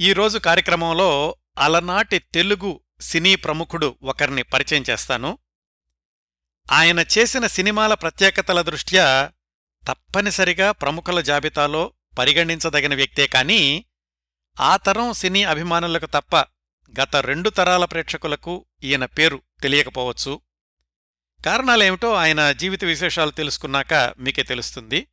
ఈరోజు కార్యక్రమంలో అలనాటి తెలుగు సినీ ప్రముఖుడు ఒకరిని పరిచయం చేస్తాను. ఆయన చేసిన సినిమాల ప్రత్యేకతల దృష్ట్యా తప్పనిసరిగా ప్రముఖుల జాబితాలో పరిగణించదగిన వ్యక్తే కాని ఆ తరం సినీ అభిమానులకు తప్ప గత రెండు తరాల ప్రేక్షకులకు ఈయన పేరు తెలియకపోవచ్చు. కారణాలేమిటో ఆయన జీవిత విశేషాలు తెలుసుకున్నాక మీకే తెలుస్తుంది.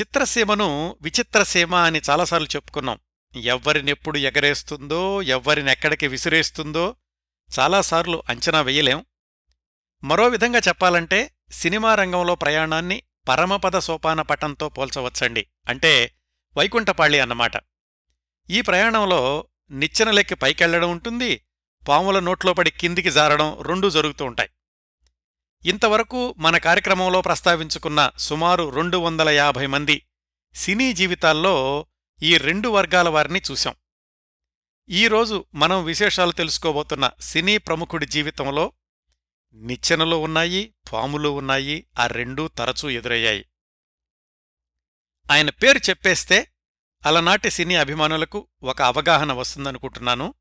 చిత్రసీమను విచిత్రసీమ అని చాలాసార్లు చెప్పుకున్నాం. ఎవ్వరినెప్పుడు ఎగరేస్తుందో ఎవ్వరినెక్కడికి విసిరేస్తుందో చాలాసార్లు అంచనా వెయ్యలేం మరో విధంగా చెప్పాలంటే సినిమా రంగంలో ప్రయాణాన్ని పరమపద సోపాన పటంతో పోల్చవచ్చండి. అంటే వైకుంఠపాళి అన్నమాట. ఈ ప్రయాణంలో నిచ్చెనలెక్కి పైకెళ్ళడం ఉంటుంది పాముల నోట్లో పడి కిందికి జారడం రెండూ జరుగుతూ ఉంటాయి. ఇంతవరకు మన కార్యక్రమంలో ప్రస్తావించుకున్న సుమారు రెండు వందల యాభై మంది సినీ జీవితాల్లో ఈ రెండు వర్గాల వారిని చూశాం. ఈరోజు మనం విశేషాలు తెలుసుకోబోతున్న సినీ ప్రముఖుడి జీవితంలో నిచ్చెనలు ఉన్నాయి పాములు ఉన్నాయి ఆ రెండూ తరచూ ఎదురయ్యాయి. ఆయన పేరు చెప్పేస్తే అలనాటి సినీ అభిమానులకు ఒక అవగాహన వస్తుందనుకుంటున్నాను.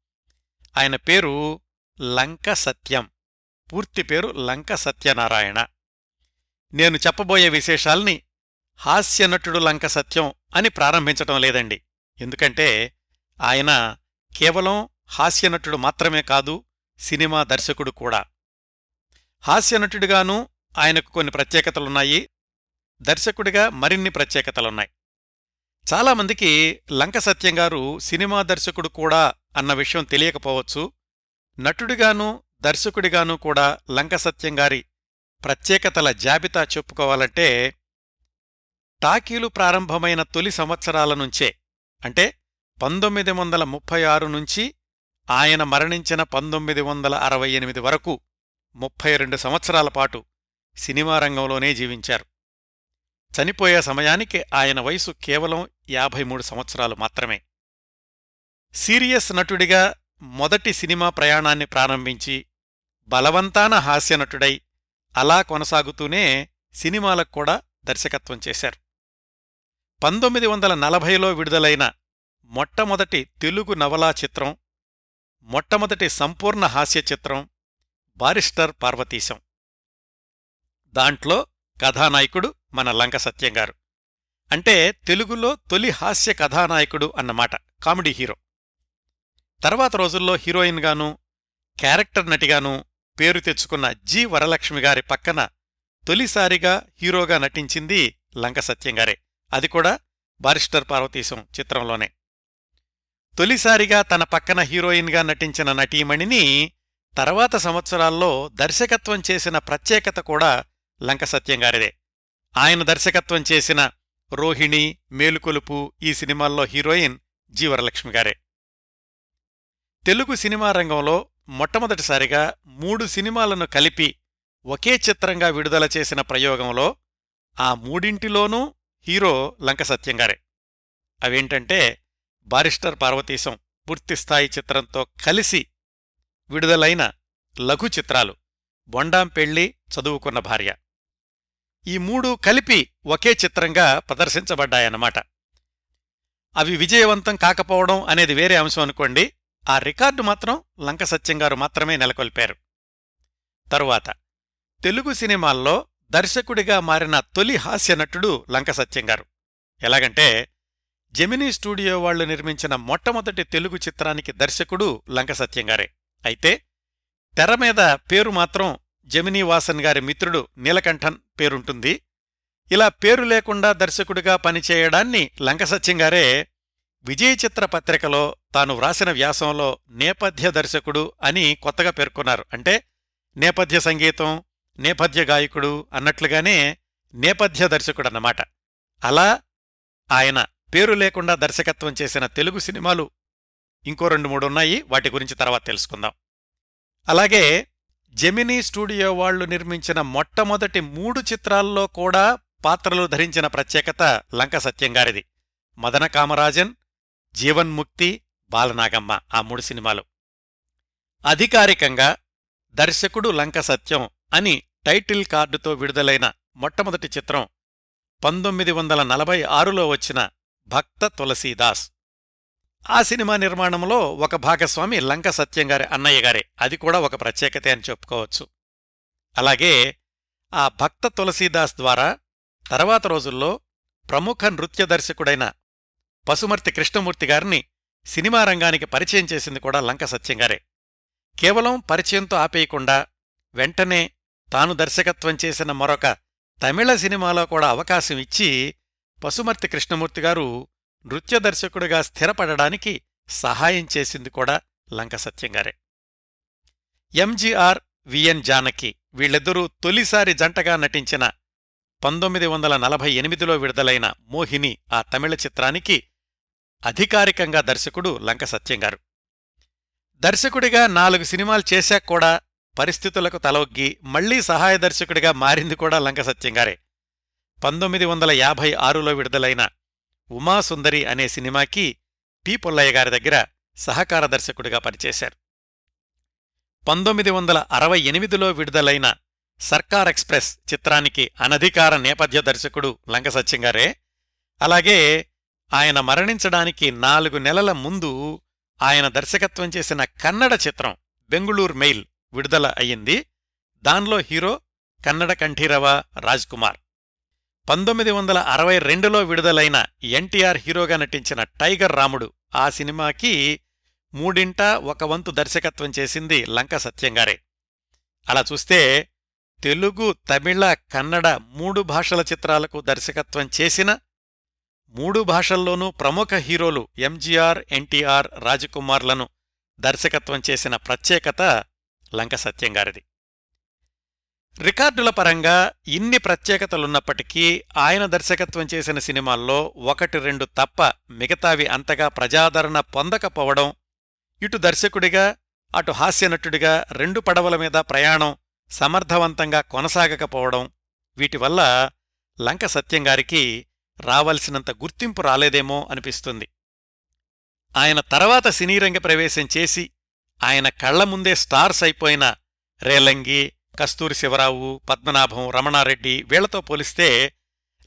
ఆయన పేరు లంక సత్యం. పూర్తి పేరు లంక సత్యనారాయణ. నేను చెప్పబోయే విశేషాల్ని హాస్యనటుడు లంక సత్యం అని ప్రారంభించటం లేదండి. ఎందుకంటే ఆయన కేవలం హాస్యనటుడు మాత్రమే కాదు సినిమా దర్శకుడు కూడా. హాస్యనటుడిగానూ ఆయనకు కొన్ని ప్రత్యేకతలున్నాయి. దర్శకుడిగా మరిన్ని ప్రత్యేకతలున్నాయి. చాలామందికి లంక సత్యం గారు సినిమా దర్శకుడు కూడా అన్న విషయం తెలియకపోవచ్చు. నటుడిగానూ దర్శకుడిగానూ కూడా లంక సత్యం గారి ప్రత్యేకతల జాబితా చెప్పుకోవాలంటే టాకీలు ప్రారంభమైన తొలి సంవత్సరాల నుంచే అంటే పంతొమ్మిది వందల ముప్పై ఆరు నుంచి ఆయన మరణించిన పంతొమ్మిది వందల అరవై ఎనిమిది వరకు ముప్పై రెండు సంవత్సరాల పాటు సినిమా రంగంలోనే జీవించారు. చనిపోయే సమయానికి ఆయన వయసు కేవలం యాభై మూడు సంవత్సరాలు మాత్రమే. సీరియస్ నటుడిగా మొదటి సినిమా ప్రయాణాన్ని ప్రారంభించి బలవంతాన హాస్యనటుడై అలా కొనసాగుతూనే సినిమాలకు కూడా దర్శకత్వం చేశారు. పంతొమ్మిది వందల నలభైలో విడుదలైన మొట్టమొదటి తెలుగు నవలా చిత్రం మొట్టమొదటి సంపూర్ణ హాస్య చిత్రం బారిస్టర్ పార్వతీశం. దాంట్లో కథానాయకుడు మన లంక సత్యంగారు అంటే తెలుగులో తొలి హాస్య కథానాయకుడు అన్నమాట కామెడీ హీరో. తర్వాత రోజుల్లో హీరోయిన్గానూ క్యారెక్టర్ నటిగానూ పేరు తెచ్చుకున్న జి వరలక్ష్మి గారి పక్కన తొలిసారిగా హీరోగా నటించింది లంక సత్యంగారే అది కూడా బారిస్టర్ పార్వతీశం చిత్రంలోనే. తొలిసారిగా తన పక్కన హీరోయిన్గా నటించిన నటీమణిని తర్వాత సంవత్సరాల్లో దర్శకత్వం చేసిన ప్రత్యేకత కూడా లంక సత్యంగారిదే ఆయన దర్శకత్వం చేసిన రోహిణి మేలుకొలుపు ఈ సినిమాల్లో హీరోయిన్ జీవరలక్ష్మిగారే గారే. తెలుగు సినిమా రంగంలో మొట్టమొదటిసారిగా మూడు సినిమాలను కలిపి ఒకే చిత్రంగా విడుదల చేసిన ప్రయోగంలో ఆ మూడింటిలోనూ హీరో లంక సత్యంగారే అవేంటంటే బారిస్టర్ పార్వతీశం పూర్తిస్థాయి చిత్రంతో కలిసి విడుదలైన లఘు చిత్రాలు బొండాం పెళ్ళి చదువుకున్న భార్య. ఈ మూడు కలిపి ఒకే చిత్రంగా ప్రదర్శించబడ్డాయన్నమాట. అవి విజయవంతం కాకపోవడం అనేది వేరే అంశం అనుకోండి ఆ రికార్డు మాత్రం లంక సత్యంగారు మాత్రమే నెలకొల్పారు. తరువాత తెలుగు సినిమాల్లో దర్శకుడిగా మారిన తొలి హాస్యనటుడు లంక సత్యంగారు ఎలాగంటే జెమినీ స్టూడియో వాళ్ళు నిర్మించిన మొట్టమొదటి తెలుగు చిత్రానికి దర్శకుడు లంక సత్యంగారే అయితే తెర మీద పేరు మాత్రం జమినీ వాసన్ గారి మిత్రుడు నీలకంఠన్ పేరుంటుంది. ఇలా పేరు లేకుండా దర్శకుడిగా పనిచేయడాన్ని లంక సత్యంగారే విజయ చిత్ర పత్రికలో తాను వ్రాసిన వ్యాసంలో నేపథ్య దర్శకుడు అని కొత్తగా పేర్కొన్నారు. అంటే నేపథ్య సంగీతం నేపథ్య గాయకుడు అన్నట్లుగానే నేపథ్య దర్శకుడన్నమాట. అలా ఆయన పేరు లేకుండా దర్శకత్వం చేసిన తెలుగు సినిమాలు ఇంకో రెండు మూడు ఉన్నాయి వాటి గురించి తర్వాత తెలుసుకుందాం. అలాగే జెమినీ స్టూడియో వాళ్ళు నిర్మించిన మొట్టమొదటి మూడు చిత్రాల్లో కూడా పాత్రలు ధరించిన ప్రత్యేకత లంక సత్యంగారిది మదన కామరాజన్ జీవన్ముక్తి బాలనాగమ్మ ఆ మూడు సినిమాలు. అధికారికంగా దర్శకుడు లంక సత్యం అని టైటిల్ కార్డుతో విడుదలైన మొట్టమొదటి చిత్రం పంతొమ్మిది వందల నలభై ఆరులో వచ్చిన భక్త తులసీదాస్. ఆ సినిమా నిర్మాణంలో ఒక భాగస్వామి లంక సత్యంగారి అన్నయ్య గారే. అది కూడా ఒక ప్రత్యేకతే అని చెప్పుకోవచ్చు. అలాగే ఆ భక్త తులసీదాస్ ద్వారా తర్వాత రోజుల్లో ప్రముఖ నృత్య దర్శకుడైన పసుమర్తి కృష్ణమూర్తి గారిని సినిమా రంగానికి పరిచయం చేసింది కూడా లంక సత్యంగారే. కేవలం పరిచయంతో ఆపేయకుండా వెంటనే తాను దర్శకత్వం చేసిన మరొక తమిళ సినిమాలో కూడా అవకాశం ఇచ్చి పశుమర్తి కృష్ణమూర్తి గారు నృత్య దర్శకుడిగా స్థిరపడడానికి సహాయం చేసింది కూడా లంక సత్యంగారే ఎంజీఆర్ విఎన్ జానకి వీళ్ళిద్దరూ తొలిసారి జంటగా నటించిన పంతొమ్మిది వందల నలభై ఎనిమిదిలో విడుదలైన మోహిని ఆ తమిళ చిత్రానికి అధికారికంగా దర్శకుడు లంక సత్యంగారు దర్శకుడిగా నాలుగు సినిమాలు చేశాక కూడా పరిస్థితులకు తలొగ్గి మళ్ళీ సహాయ దర్శకుడిగా మారింది కూడా లంక సత్యంగారే పంతొమ్మిది వందల యాభై ఆరులో విడుదలైన ఉమాసుందరి అనే సినిమాకి పి. పుల్లయ్య గారి దగ్గర సహకార దర్శకుడిగా పనిచేశారు. పంతొమ్మిది వందల అరవై ఎనిమిదిలో విడుదలైన సర్కార్ ఎక్స్ప్రెస్ చిత్రానికి అనధికార నేపథ్య దర్శకుడు లంక సత్యంగారే అలాగే ఆయన మరణించడానికి నాలుగు నెలల ముందు ఆయన దర్శకత్వం చేసిన కన్నడ చిత్రం బెంగుళూరు మెయిల్ విడుదల అయ్యింది. దానిలో హీరో కన్నడ కంఠీరవ రాజ్ కుమార్ పంతొమ్మిది వందల అరవై రెండులో విడుదలైన ఎన్టీఆర్ హీరోగా నటించిన టైగర్ రాముడు ఆ సినిమాకి మూడింట ఒక వంతు దర్శకత్వం చేసింది లంక సత్యంగారే అలా చూస్తే తెలుగు తమిళ కన్నడ మూడు భాషల చిత్రాలకు దర్శకత్వం చేసిన మూడు భాషల్లోనూ ప్రముఖ హీరోలు ఎంజీఆర్ ఎన్టీఆర్ రాజకుమార్లను దర్శకత్వం చేసిన ప్రత్యేకత లంక సత్యంగారిది రికార్డుల పరంగా ఇన్ని ప్రత్యేకతలున్నప్పటికీ ఆయన దర్శకత్వం చేసిన సినిమాల్లో ఒకటి రెండు తప్ప మిగతావి అంతగా ప్రజాదరణ పొందకపోవడం ఇటు దర్శకుడిగా అటు హాస్యనటుడిగా రెండు పడవల మీద ప్రయాణం సమర్థవంతంగా కొనసాగకపోవడం వీటివల్ల లంక సత్యంగారికి రావలసినంత గుర్తింపు రాలేదేమో అనిపిస్తుంది. ఆయన తర్వాత సినీరంగ ప్రవేశం చేసి ఆయన కళ్ళ ముందే స్టార్స్ అయిపోయిన రేలంగి కస్తూరి శివరావు పద్మనాభం రమణారెడ్డి వీళ్ళతో పోలిస్తే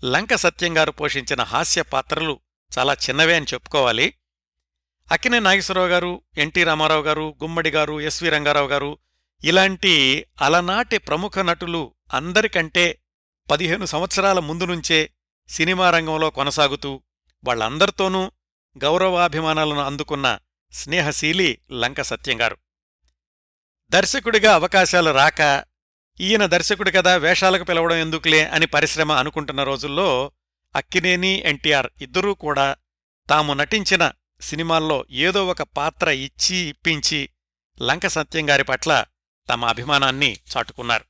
లంక సత్యంగారు పోషించిన హాస్య పాత్రలు చాలా చిన్నవే అని చెప్పుకోవాలి. అక్కినే నాగేశ్వరరావు గారు ఎన్టీ రామారావు గారు గుమ్మడి గారు ఎస్వి రంగారావు గారు ఇలాంటి అలనాటి ప్రముఖ నటులు అందరికంటే పదిహేను సంవత్సరాల ముందు నుంచే సినిమా రంగంలో కొనసాగుతూ వాళ్ళందరితోనూ గౌరవాభిమానాలను అందుకున్న స్నేహశీలి లంక సత్యంగారు దర్శకుడిగా అవకాశాలు రాక ఈయన దర్శకుడు కదా వేషాలకు పిలవడం ఎందుకులే అని పరిశ్రమ అనుకుంటున్న రోజుల్లో అక్కినేని ఎన్టీఆర్ ఇద్దరూ కూడా తాము నటించిన సినిమాల్లో ఏదో ఒక పాత్ర ఇచ్చి ఇప్పించి లంక సత్యంగారి పట్ల తమ అభిమానాన్ని చాటుకున్నారు.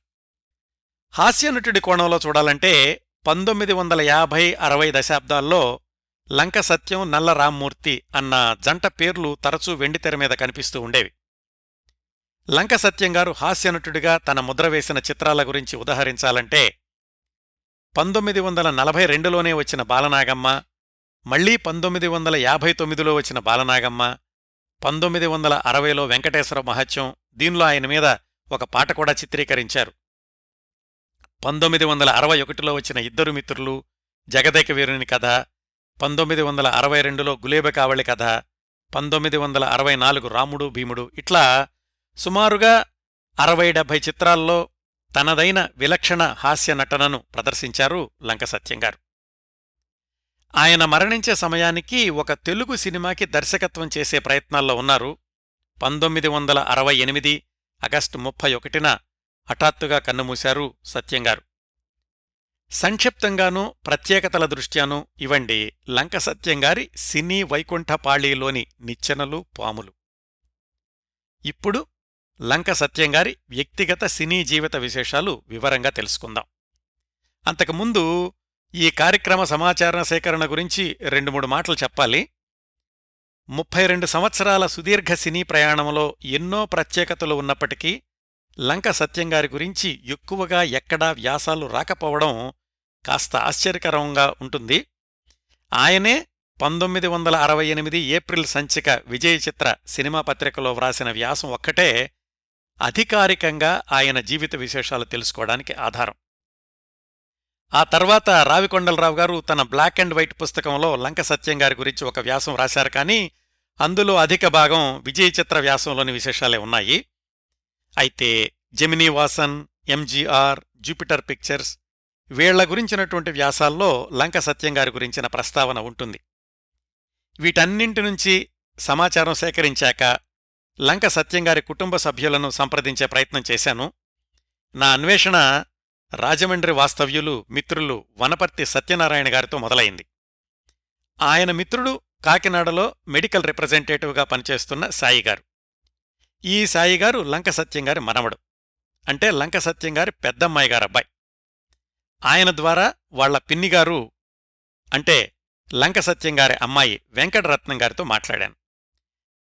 హాస్యనటుడి కోణంలో చూడాలంటే పంతొమ్మిది వందల యాభై అరవై దశాబ్దాల్లో లంక సత్యం నల్ల రామ్మూర్తి అన్న జంట పేర్లు తరచూ వెండితెర మీద కనిపిస్తూ ఉండేవి. లంక సత్యంగారు హాస్యనటుడిగా తన ముద్ర వేసిన చిత్రాల గురించి ఉదహరించాలంటే పంతొమ్మిది వందల నలభై రెండులోనే వచ్చిన బాలనాగమ్మ మళ్ళీ పంతొమ్మిది వందల యాభై తొమ్మిదిలో వచ్చిన బాలనాగమ్మ పంతొమ్మిది వందల అరవైలో వెంకటేశ్వర మహత్యం దీనిలో ఆయన మీద ఒక పాట కూడా చిత్రీకరించారు. పంతొమ్మిది వందల అరవై ఒకటిలో వచ్చిన ఇద్దరు మిత్రులు జగదేక వీరుని కథ పంతొమ్మిది వందల అరవై రెండులో గులేబ కావళి కథ పంతొమ్మిది వందల అరవై నాలుగు రాముడు భీముడు ఇట్లా సుమారుగా అరవై డెబ్భై చిత్రాల్లో తనదైన విలక్షణ హాస్య నటనను ప్రదర్శించారు లంక సత్యంగారు ఆయన మరణించే సమయానికి ఒక తెలుగు సినిమాకి దర్శకత్వం చేసే ప్రయత్నాల్లో ఉన్నారు. పంతొమ్మిది వందల అరవై ఎనిమిది ఆగస్టు ముప్పై ఒకటిన హఠాత్తుగా కన్నుమూశారు సత్యంగారు సంక్షిప్తంగానూ ప్రత్యేకతల దృష్ట్యానూ ఇవండి లంక సత్యంగారి సినీ వైకుంఠపాళీలోని నిచ్చెనలు పాములు. ఇప్పుడు లంక సత్యంగారి వ్యక్తిగత సినీ జీవిత విశేషాలు వివరంగా తెలుసుకుందాం. అంతకుముందు ఈ కార్యక్రమ సమాచార సేకరణ గురించి రెండు మూడు మాటలు చెప్పాలి. ముప్పై రెండు సంవత్సరాల సుదీర్ఘ సినీ ప్రయాణంలో ఎన్నో ప్రత్యేకతలు ఉన్నప్పటికీ లంక సత్యంగారి గురించి ఎక్కువగా ఎక్కడా వ్యాసాలు రాకపోవడం కాస్త ఆశ్చర్యకరంగా ఉంటుంది. ఆయనే పంతొమ్మిది వందల అరవై ఎనిమిది ఏప్రిల్ సంచిక విజయ చిత్ర సినిమా పత్రికలో వ్రాసిన వ్యాసం ఒక్కటే అధికారికంగా ఆయన జీవిత విశేషాలు తెలుసుకోవడానికి ఆధారం. ఆ తర్వాత రావికొండలరావు గారు తన బ్లాక్ అండ్ వైట్ పుస్తకంలో లంక సత్యం గారి గురించి ఒక వ్యాసం రాశారు కానీ అందులో అధిక భాగం విజయ చిత్ర వ్యాసంలోని విశేషాలే ఉన్నాయి. అయితే Gemini Vasan MGR Jupiter Pictures వీళ్ళ గురించినటువంటి వ్యాసాల్లో లంక సత్యంగారి గురించిన ప్రస్తావన ఉంటుంది. వీటన్నింటి నుంచి సమాచారం సేకరించాక లంక సత్యంగారి కుటుంబ సభ్యులను సంప్రదించే ప్రయత్నం చేశాను. నా అన్వేషణ రాజమండ్రి వాస్తవ్యులు మిత్రులు వనపర్తి సత్యనారాయణ గారితో మొదలైంది. ఆయన మిత్రుడు కాకినాడలో మెడికల్ రిప్రజెంటేటివ్గా పనిచేస్తున్న సాయిగారు ఈ సాయి గారు లంక సత్యం గారి మనవడు. అంటే లంక సత్యం గారి పెద్దమ్మాయి గారు అబ్బాయి. ఆయన ద్వారా వాళ్ళ పిన్నిగారు అంటే లంక సత్యం గారి అమ్మాయి వెంకటరత్నం గారితో మాట్లాడాను.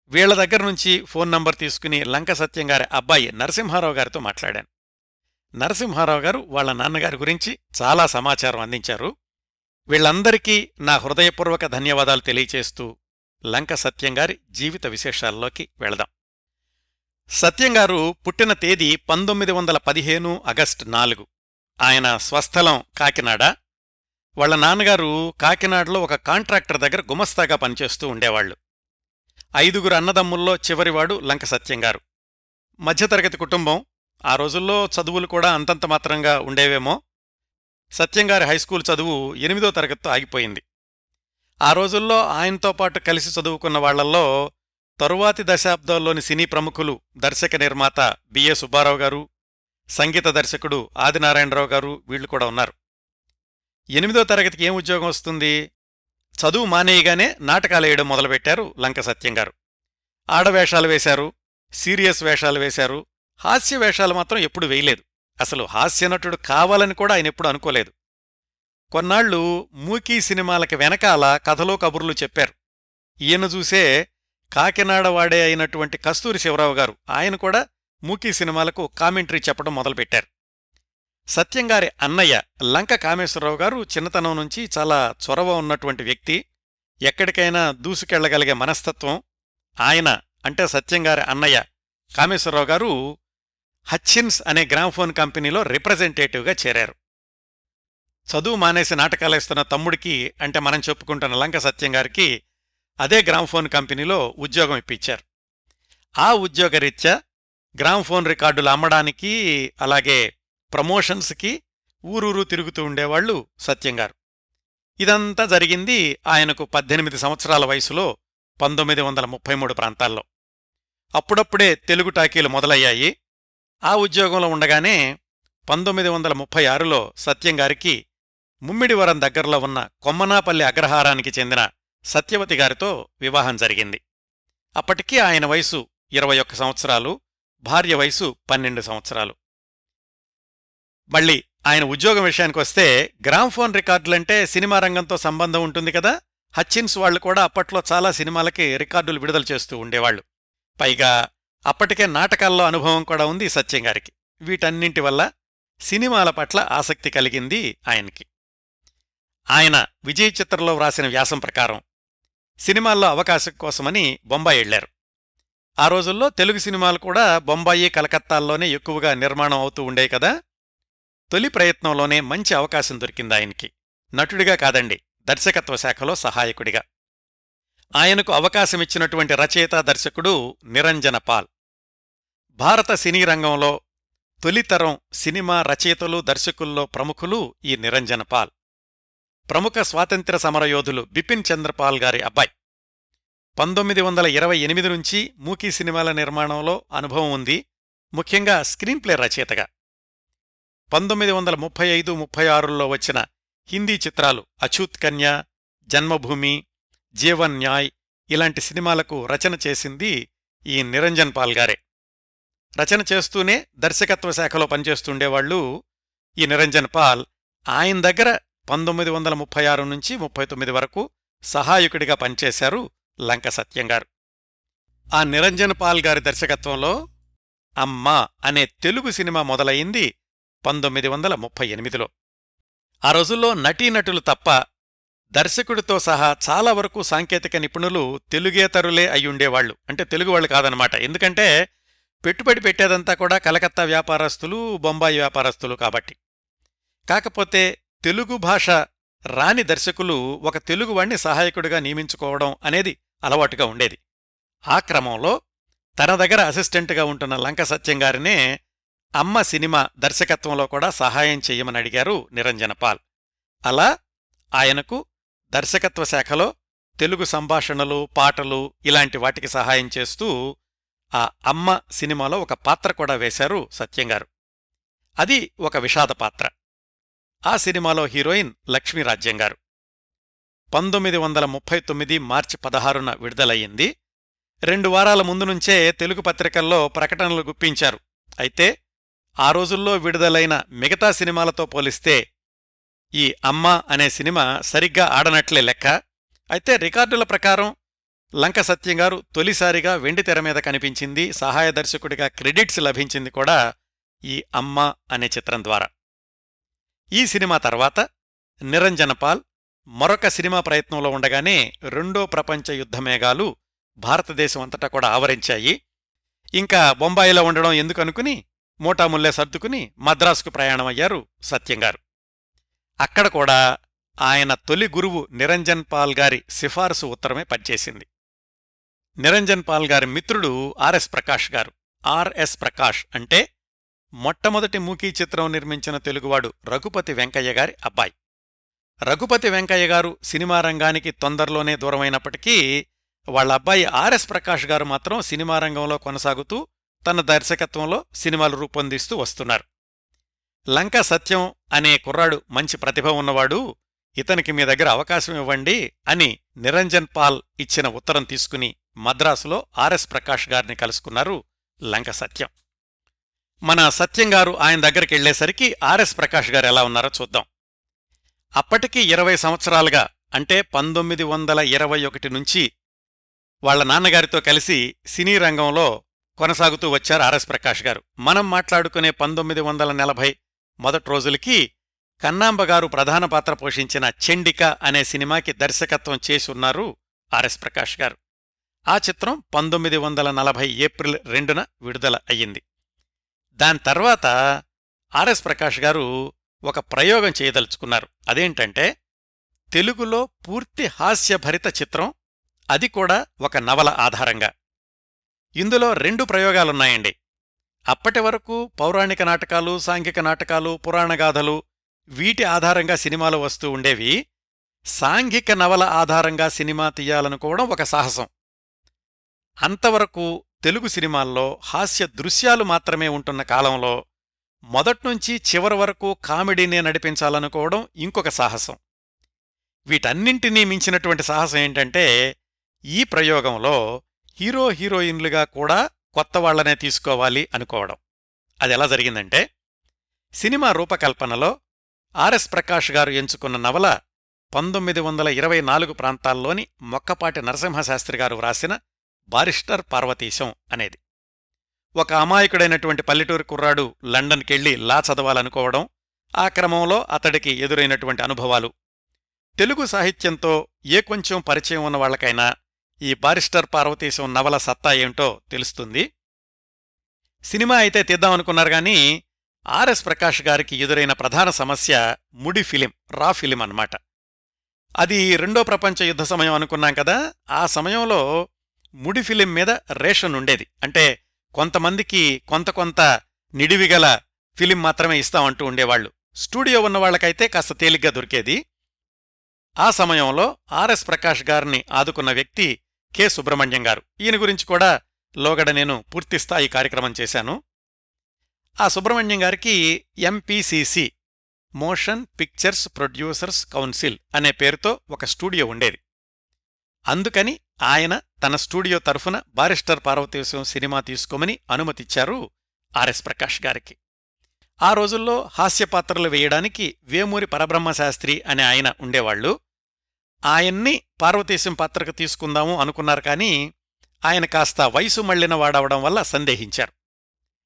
వీళ్ళ దగ్గర నుంచి ఫోన్ నంబర్ తీసుకుని లంక సత్యం గారి అబ్బాయి నరసింహారావు గారితో మాట్లాడాను. నరసింహారావు గారు వాళ్ళ నాన్నగారి గురించి చాలా సమాచారం అందించారు. వీళ్ళందరికీ నా హృదయపూర్వక ధన్యవాదాలు తెలియచేస్తూ లంక సత్యం గారి జీవిత విశేషాల్లోకి వెళదాం. సత్యం గారు పుట్టిన తేదీ పంతొమ్మిది వందల పదిహేను ఆగస్టు నాలుగు. ఆయన స్వస్థలం కాకినాడ. వాళ్ళ నాన్నగారు కాకినాడలో ఒక కాంట్రాక్టర్ దగ్గర గుమస్తాగా పనిచేస్తూ ఉండేవాళ్ళు ఐదుగురు అన్నదమ్ముల్లో చివరివాడు లంక సత్యంగారు మధ్యతరగతి కుటుంబం. ఆ రోజుల్లో చదువులు కూడా అంతంత మాత్రంగా ఉండేవేమో. సత్యంగారి హైస్కూల్ చదువు ఎనిమిదో తరగతితో ఆగిపోయింది. ఆ రోజుల్లో ఆయనతో పాటు కలిసి చదువుకున్న వాళ్ళల్లో తరువాతి దశాబ్దాల్లోని సినీ ప్రముఖులు దర్శక నిర్మాత బిఏ సుబ్బారావు గారు సంగీత దర్శకుడు ఆదినారాయణరావు గారు వీళ్ళు కూడా ఉన్నారు. ఎనిమిదో తరగతికి ఏం ఉద్యోగం వస్తుంది? చదువు మానేయగానే నాటకాలేయడం మొదలుపెట్టారు లంక సత్యం గారు. ఆడవేషాలు వేశారు సీరియస్ వేషాలు వేశారు హాస్య వేషాలు మాత్రం ఎప్పుడు వేయలేదు. అసలు హాస్యనటుడు కావాలని కూడా ఆయన ఎప్పుడు అనుకోలేదు. కొన్నాళ్ళు మూకీ సినిమాలకి వెనకాల కథలో కబుర్లు చెప్పారు. ఈయన చూసే కాకినాడ వాడే అయినటువంటి కస్తూరి శివరావు గారు ఆయన కూడా మూకీ సినిమాలకు కామెంటరీ చెప్పడం మొదలుపెట్టారు. సత్యంగారి అన్నయ్య లంక కామేశ్వరరావు గారు చిన్నతనం నుంచి చాలా చొరవ ఉన్నటువంటి వ్యక్తి. ఎక్కడికైనా దూసుకెళ్ళగలిగే మనస్తత్వం. ఆయన అంటే సత్యంగారి అన్నయ్య కామేశ్వరరావు గారు హచ్చిన్స్ అనే గ్రామ్ఫోన్ కంపెనీలో రిప్రజెంటేటివ్గా చేరారు. చదువు మానేసి నాటకాలేస్తున్న తమ్ముడికి అంటే మనం చెప్పుకుంటున్న లంక సత్యం గారికి అదే గ్రామ్ఫోన్ కంపెనీలో ఉద్యోగం ఇప్పించారు. ఆ ఉద్యోగరీత్యా గ్రామ్ఫోన్ రికార్డులు అమ్మడానికి అలాగే ప్రమోషన్స్కి ఊరూరు తిరుగుతూ ఉండేవాళ్ళు సత్యంగారు ఇదంతా జరిగింది ఆయనకు పద్దెనిమిది సంవత్సరాల వయసులో పంతొమ్మిది వందల ముప్పై మూడు ప్రాంతాల్లో. అప్పుడప్పుడే తెలుగు టాకీలు మొదలయ్యాయి. ఆ ఉద్యోగంలో ఉండగానే పంతొమ్మిది వందల ముప్పై ఆరులో సత్యంగారికి ముమ్మిడివరం దగ్గరలో ఉన్న కొమ్మనాపల్లి అగ్రహారానికి చెందిన సత్యవతి గారితో వివాహం జరిగింది. అప్పటికీ ఆయన వయసు ఇరవై ఒక్క సంవత్సరాలు భార్య వయసు పన్నెండు సంవత్సరాలు. మళ్ళీ ఆయన ఉద్యోగం విషయానికొస్తే గ్రామ్ఫోన్ రికార్డులంటే సినిమా రంగంతో సంబంధం ఉంటుంది కదా? హచ్చిన్స్ వాళ్ళు కూడా అప్పట్లో చాలా సినిమాలకి రికార్డులు విడుదల చేస్తూ ఉండేవాళ్ళు పైగా అప్పటికే నాటకాల్లో అనుభవం కూడా ఉంది సత్యం గారికి. వీటన్నింటి వల్ల సినిమాల పట్ల ఆసక్తి కలిగింది ఆయనకి. ఆయన విజయ్ చిత్రంలో వ్రాసిన వ్యాసం ప్రకారం సినిమాల్లో అవకాశం కోసమని బొంబాయి వెళ్ళారు ఆ రోజుల్లో తెలుగు సినిమాలు కూడా బొంబాయి కలకత్తాల్లోనే ఎక్కువగా నిర్మాణం అవుతూ ఉండే కదా. తొలి ప్రయత్నంలోనే మంచి అవకాశం దొరికింది ఆయనకి. నటుడిగా కాదండి దర్శకత్వ శాఖలో సహాయకుడిగా. ఆయనకు అవకాశమిచ్చినటువంటి రచయిత దర్శకుడు నిరంజన పాల్. భారత సినీ రంగంలో తొలితరం సినిమా రచయితలు దర్శకుల్లో ప్రముఖులు ఈ నిరంజన పాల్. ప్రముఖ స్వాతంత్ర్య సమరయోధులు బిపిన్ చంద్రపాల్ గారి అబ్బాయి. పంతొమ్మిది వందల ఇరవై ఎనిమిది నుంచి మూకీ సినిమాల నిర్మాణంలో అనుభవం ఉంది. ముఖ్యంగా స్క్రీన్ప్లే రచయితగా. పంతొమ్మిది వందల ముప్పై ఐదు ముప్పై ఆరుల్లో వచ్చిన హిందీ చిత్రాలు అఛూత్ కన్య జన్మభూమి జీవన్ న్యాయ్ ఇలాంటి సినిమాలకు రచన చేసింది ఈ నిరంజన్ పాల్ గారే. రచన చేస్తూనే దర్శకత్వ శాఖలో పనిచేస్తుండేవాళ్ళు ఈ నిరంజన్ పాల్. ఆయన దగ్గర పంతొమ్మిది వందల ముప్పై ఆరు నుంచి ముప్పై తొమ్మిది వరకు సహాయకుడిగా పనిచేశారు లంక సత్యంగారు ఆ నిరంజన్ పాల్ గారి దర్శకత్వంలో అమ్మా అనే తెలుగు సినిమా మొదలయింది పంతొమ్మిది వందల ముప్పై ఎనిమిదిలో. ఆ రోజుల్లో నటీనటులు తప్ప దర్శకుడితో సహా చాలా వరకు సాంకేతిక నిపుణులు తెలుగేతరులే అయ్యుండేవాళ్ళు అంటే తెలుగువాళ్ళు కాదనమాట ఎందుకంటే పెట్టుబడి పెట్టేదంతా కూడా కలకత్తా వ్యాపారస్తులు బొంబాయి వ్యాపారస్తులు కాబట్టి. కాకపోతే తెలుగు భాష రాని దర్శకులు ఒక తెలుగువాణ్ణి సహాయకుడిగా నియమించుకోవడం అనేది అలవాటుగా ఉండేది. ఆ క్రమంలో తన దగ్గర అసిస్టెంట్గా ఉంటున్న లంక సత్యంగారినే అమ్మ సినిమా దర్శకత్వంలో కూడా సహాయం చెయ్యమని అడిగారు నిరంజనపాల్ అలా ఆయనకు దర్శకత్వ శాఖలో తెలుగు సంభాషణలు పాటలు ఇలాంటి వాటికి సహాయం చేస్తూ ఆ అమ్మ సినిమాలో ఒక పాత్ర కూడా వేశారు సత్యంగారు అది ఒక విషాద పాత్ర. ఆ సినిమాలో హీరోయిన్ లక్ష్మీ గారు. పంతొమ్మిది వందల ముప్పై తొమ్మిది మార్చి పదహారున విడుదలయ్యింది. రెండు వారాల ముందు నుంచే తెలుగు పత్రికల్లో ప్రకటనలు గుప్పించారు. అయితే ఆ రోజుల్లో విడుదలైన మిగతా సినిమాలతో పోలిస్తే ఈ అమ్మ అనే సినిమా సరిగ్గా ఆడనట్లే లెక్క. అయితే రికార్డుల ప్రకారం లంక సత్యం గారు తొలిసారిగా వెండి తెర మీద కనిపించింది. సహాయ దర్శకుడిగా క్రెడిట్స్ లభించింది కూడా ఈ అమ్మ అనే చిత్రం ద్వారా. ఈ సినిమా తర్వాత నిరంజనపాల్ మరొక సినిమా ప్రయత్నంలో ఉండగానే రెండో ప్రపంచ యుద్ధమేఘాలు భారతదేశం అంతటా కూడా ఆవరించాయి. ఇంకా బొంబాయిలో ఉండడం ఎందుకనుకుని మూటాముల్లే సర్దుకుని మద్రాసుకు ప్రయాణమయ్యారు సత్యంగారు అక్కడ కూడా ఆయన తొలి గురువు నిరంజన్ పాల్ గారి సిఫారసు ఉత్తరమే పనిచేసింది. నిరంజన్ పాల్ గారి మిత్రుడు ఆర్ఎస్ ప్రకాష్ గారు. ఆర్ఎస్ ప్రకాష్ అంటే మొట్టమొదటి మూకీ చిత్రం నిర్మించిన తెలుగువాడు రఘుపతి వెంకయ్య గారి అబ్బాయి. రఘుపతి వెంకయ్య గారు సినిమా రంగానికి తొందరలోనే దూరమైనప్పటికీ వాళ్ళ అబ్బాయి ఆర్ఎస్ ప్రకాష్ గారు మాత్రం సినిమా రంగంలో కొనసాగుతూ తన దర్శకత్వంలో సినిమాలు రూపొందిస్తూ వస్తున్నారు. లంక సత్యం అనే కుర్రాడు మంచి ప్రతిభ ఉన్నవాడు ఇతనికి మీ దగ్గర అవకాశం ఇవ్వండి అని నిరంజన్ పాల్ ఇచ్చిన ఉత్తరం తీసుకుని మద్రాసులో ఆర్ఎస్ ప్రకాష్ గారిని కలుసుకున్నారు లంక సత్యం. మన సత్యం గారు ఆయన దగ్గరికి వెళ్ళేసరికి ఆర్ఎస్ ప్రకాష్ గారు ఎలా ఉన్నారో చూద్దాం. అప్పటికి ఇరవై సంవత్సరాలుగా అంటే పంతొమ్మిది వందల ఇరవై ఒకటి నుంచి వాళ్ళ నాన్నగారితో కలిసి సినీ రంగంలో కొనసాగుతూ వచ్చారు ఆర్ఎస్ ప్రకాష్ గారు. మనం మాట్లాడుకునే పంతొమ్మిది వందల నలభై మొదటి రోజులకి కన్నాంబగారు ప్రధాన పాత్ర పోషించిన చెండిక అనే సినిమాకి దర్శకత్వం చేసున్నారు ఆర్ఎస్ ప్రకాష్ గారు. ఆ చిత్రం పంతొమ్మిది వందల నలభై ఏప్రిల్ రెండున విడుదల అయ్యింది. దాని తర్వాత ఆర్ఎస్ ప్రకాష్ గారు ఒక ప్రయోగం చేయదలుచుకున్నారు. అదేంటంటే తెలుగులో పూర్తి హాస్యభరిత చిత్రం అది కూడా ఒక నవల ఆధారంగా. ఇందులో రెండు ప్రయోగాలున్నాయండి. అప్పటి వరకు పౌరాణిక నాటకాలు సాంఘిక నాటకాలు పురాణగాథలు వీటి ఆధారంగా సినిమాలు వస్తూ ఉండేవి. సాంఘిక నవల ఆధారంగా సినిమా తీయాలనుకోవడం ఒక సాహసం. అంతవరకు తెలుగు సినిమాల్లో హాస్య దృశ్యాలు మాత్రమే ఉంటున్న కాలంలో మొదట్నుంచి చివరి వరకు కామెడీనే నడిపించాలనుకోవడం ఇంకొక సాహసం. వీటన్నింటినీ మించినటువంటి సాహసం ఏంటంటే ఈ ప్రయోగంలో హీరో హీరోయిన్లుగా కూడా కొత్త వాళ్ళనే తీసుకోవాలి అనుకోవడం. అది ఎలా జరిగిందంటే సినిమా రూపకల్పనలో ఆర్ఎస్ ప్రకాష్ గారు ఎంచుకున్న నవల పంతొమ్మిది వందల ఇరవై నాలుగు ప్రాంతాల్లోని మొక్కపాటి నరసింహశాస్త్రి గారు వ్రాసిన బారిస్టర్ పార్వతీశం అనేది. ఒక అమాయకుడైనటువంటి పల్లెటూరు కుర్రాడు లండన్కెళ్ళి లా చదవాలనుకోవడం ఆ క్రమంలో అతడికి ఎదురైనటువంటి అనుభవాలు. తెలుగు సాహిత్యంతో ఏ కొంచెం పరిచయం ఉన్న వాళ్ళకైనా ఈ బారిస్టర్ పార్వతీశం నవల సత్తా ఏమిటో తెలుస్తుంది? సినిమా అయితే తీద్దామనుకున్నారు గాని ఆర్ఎస్ ప్రకాష్ గారికి ఎదురైన ప్రధాన సమస్య ముడి ఫిలిం రా ఫిలిం అన్నమాట. అది రెండో ప్రపంచ యుద్ధ సమయం అనుకున్నాం కదా ఆ సమయంలో ముడి ఫిలిం మీద రేషన్ ఉండేది అంటే కొంతమందికి కొంత కొంత నిడివిగల ఫిలిం మాత్రమే ఇస్తామంటూ ఉండేవాళ్ళు స్టూడియో ఉన్న వాళ్ళకైతే కాస్త తేలిగ్గా దొరికేది. ఆ సమయంలో ఆర్ఎస్ ప్రకాష్ గారిని ఆదుకున్న వ్యక్తి కె. సుబ్రహ్మణ్యం గారు. ఈయన గురించి కూడా లోగడ నేను పూర్తిస్థాయి కార్యక్రమం చేశాను. ఆ సుబ్రహ్మణ్యం గారికి MPCC motion pictures producers council అనే పేరుతో ఒక స్టూడియో ఉండేది. అందుకని ఆయన తన స్టూడియో తరఫున బారిస్టర్ పార్వతీశం సినిమా తీసుకోమని అనుమతిచ్చారు ఆర్ఎస్ ప్రకాష్ గారికి. ఆ రోజుల్లో హాస్యపాత్రలు వేయడానికి వేమూరి పరబ్రహ్మశాస్త్రి అనే ఆయన ఉండేవాళ్ళు ఆయన్ని పార్వతీశం పాత్రకు తీసుకుందాము అనుకున్నారు కానీ ఆయన కాస్త వయసు మళ్ళిన వాడవడం వల్ల సందేహించారు.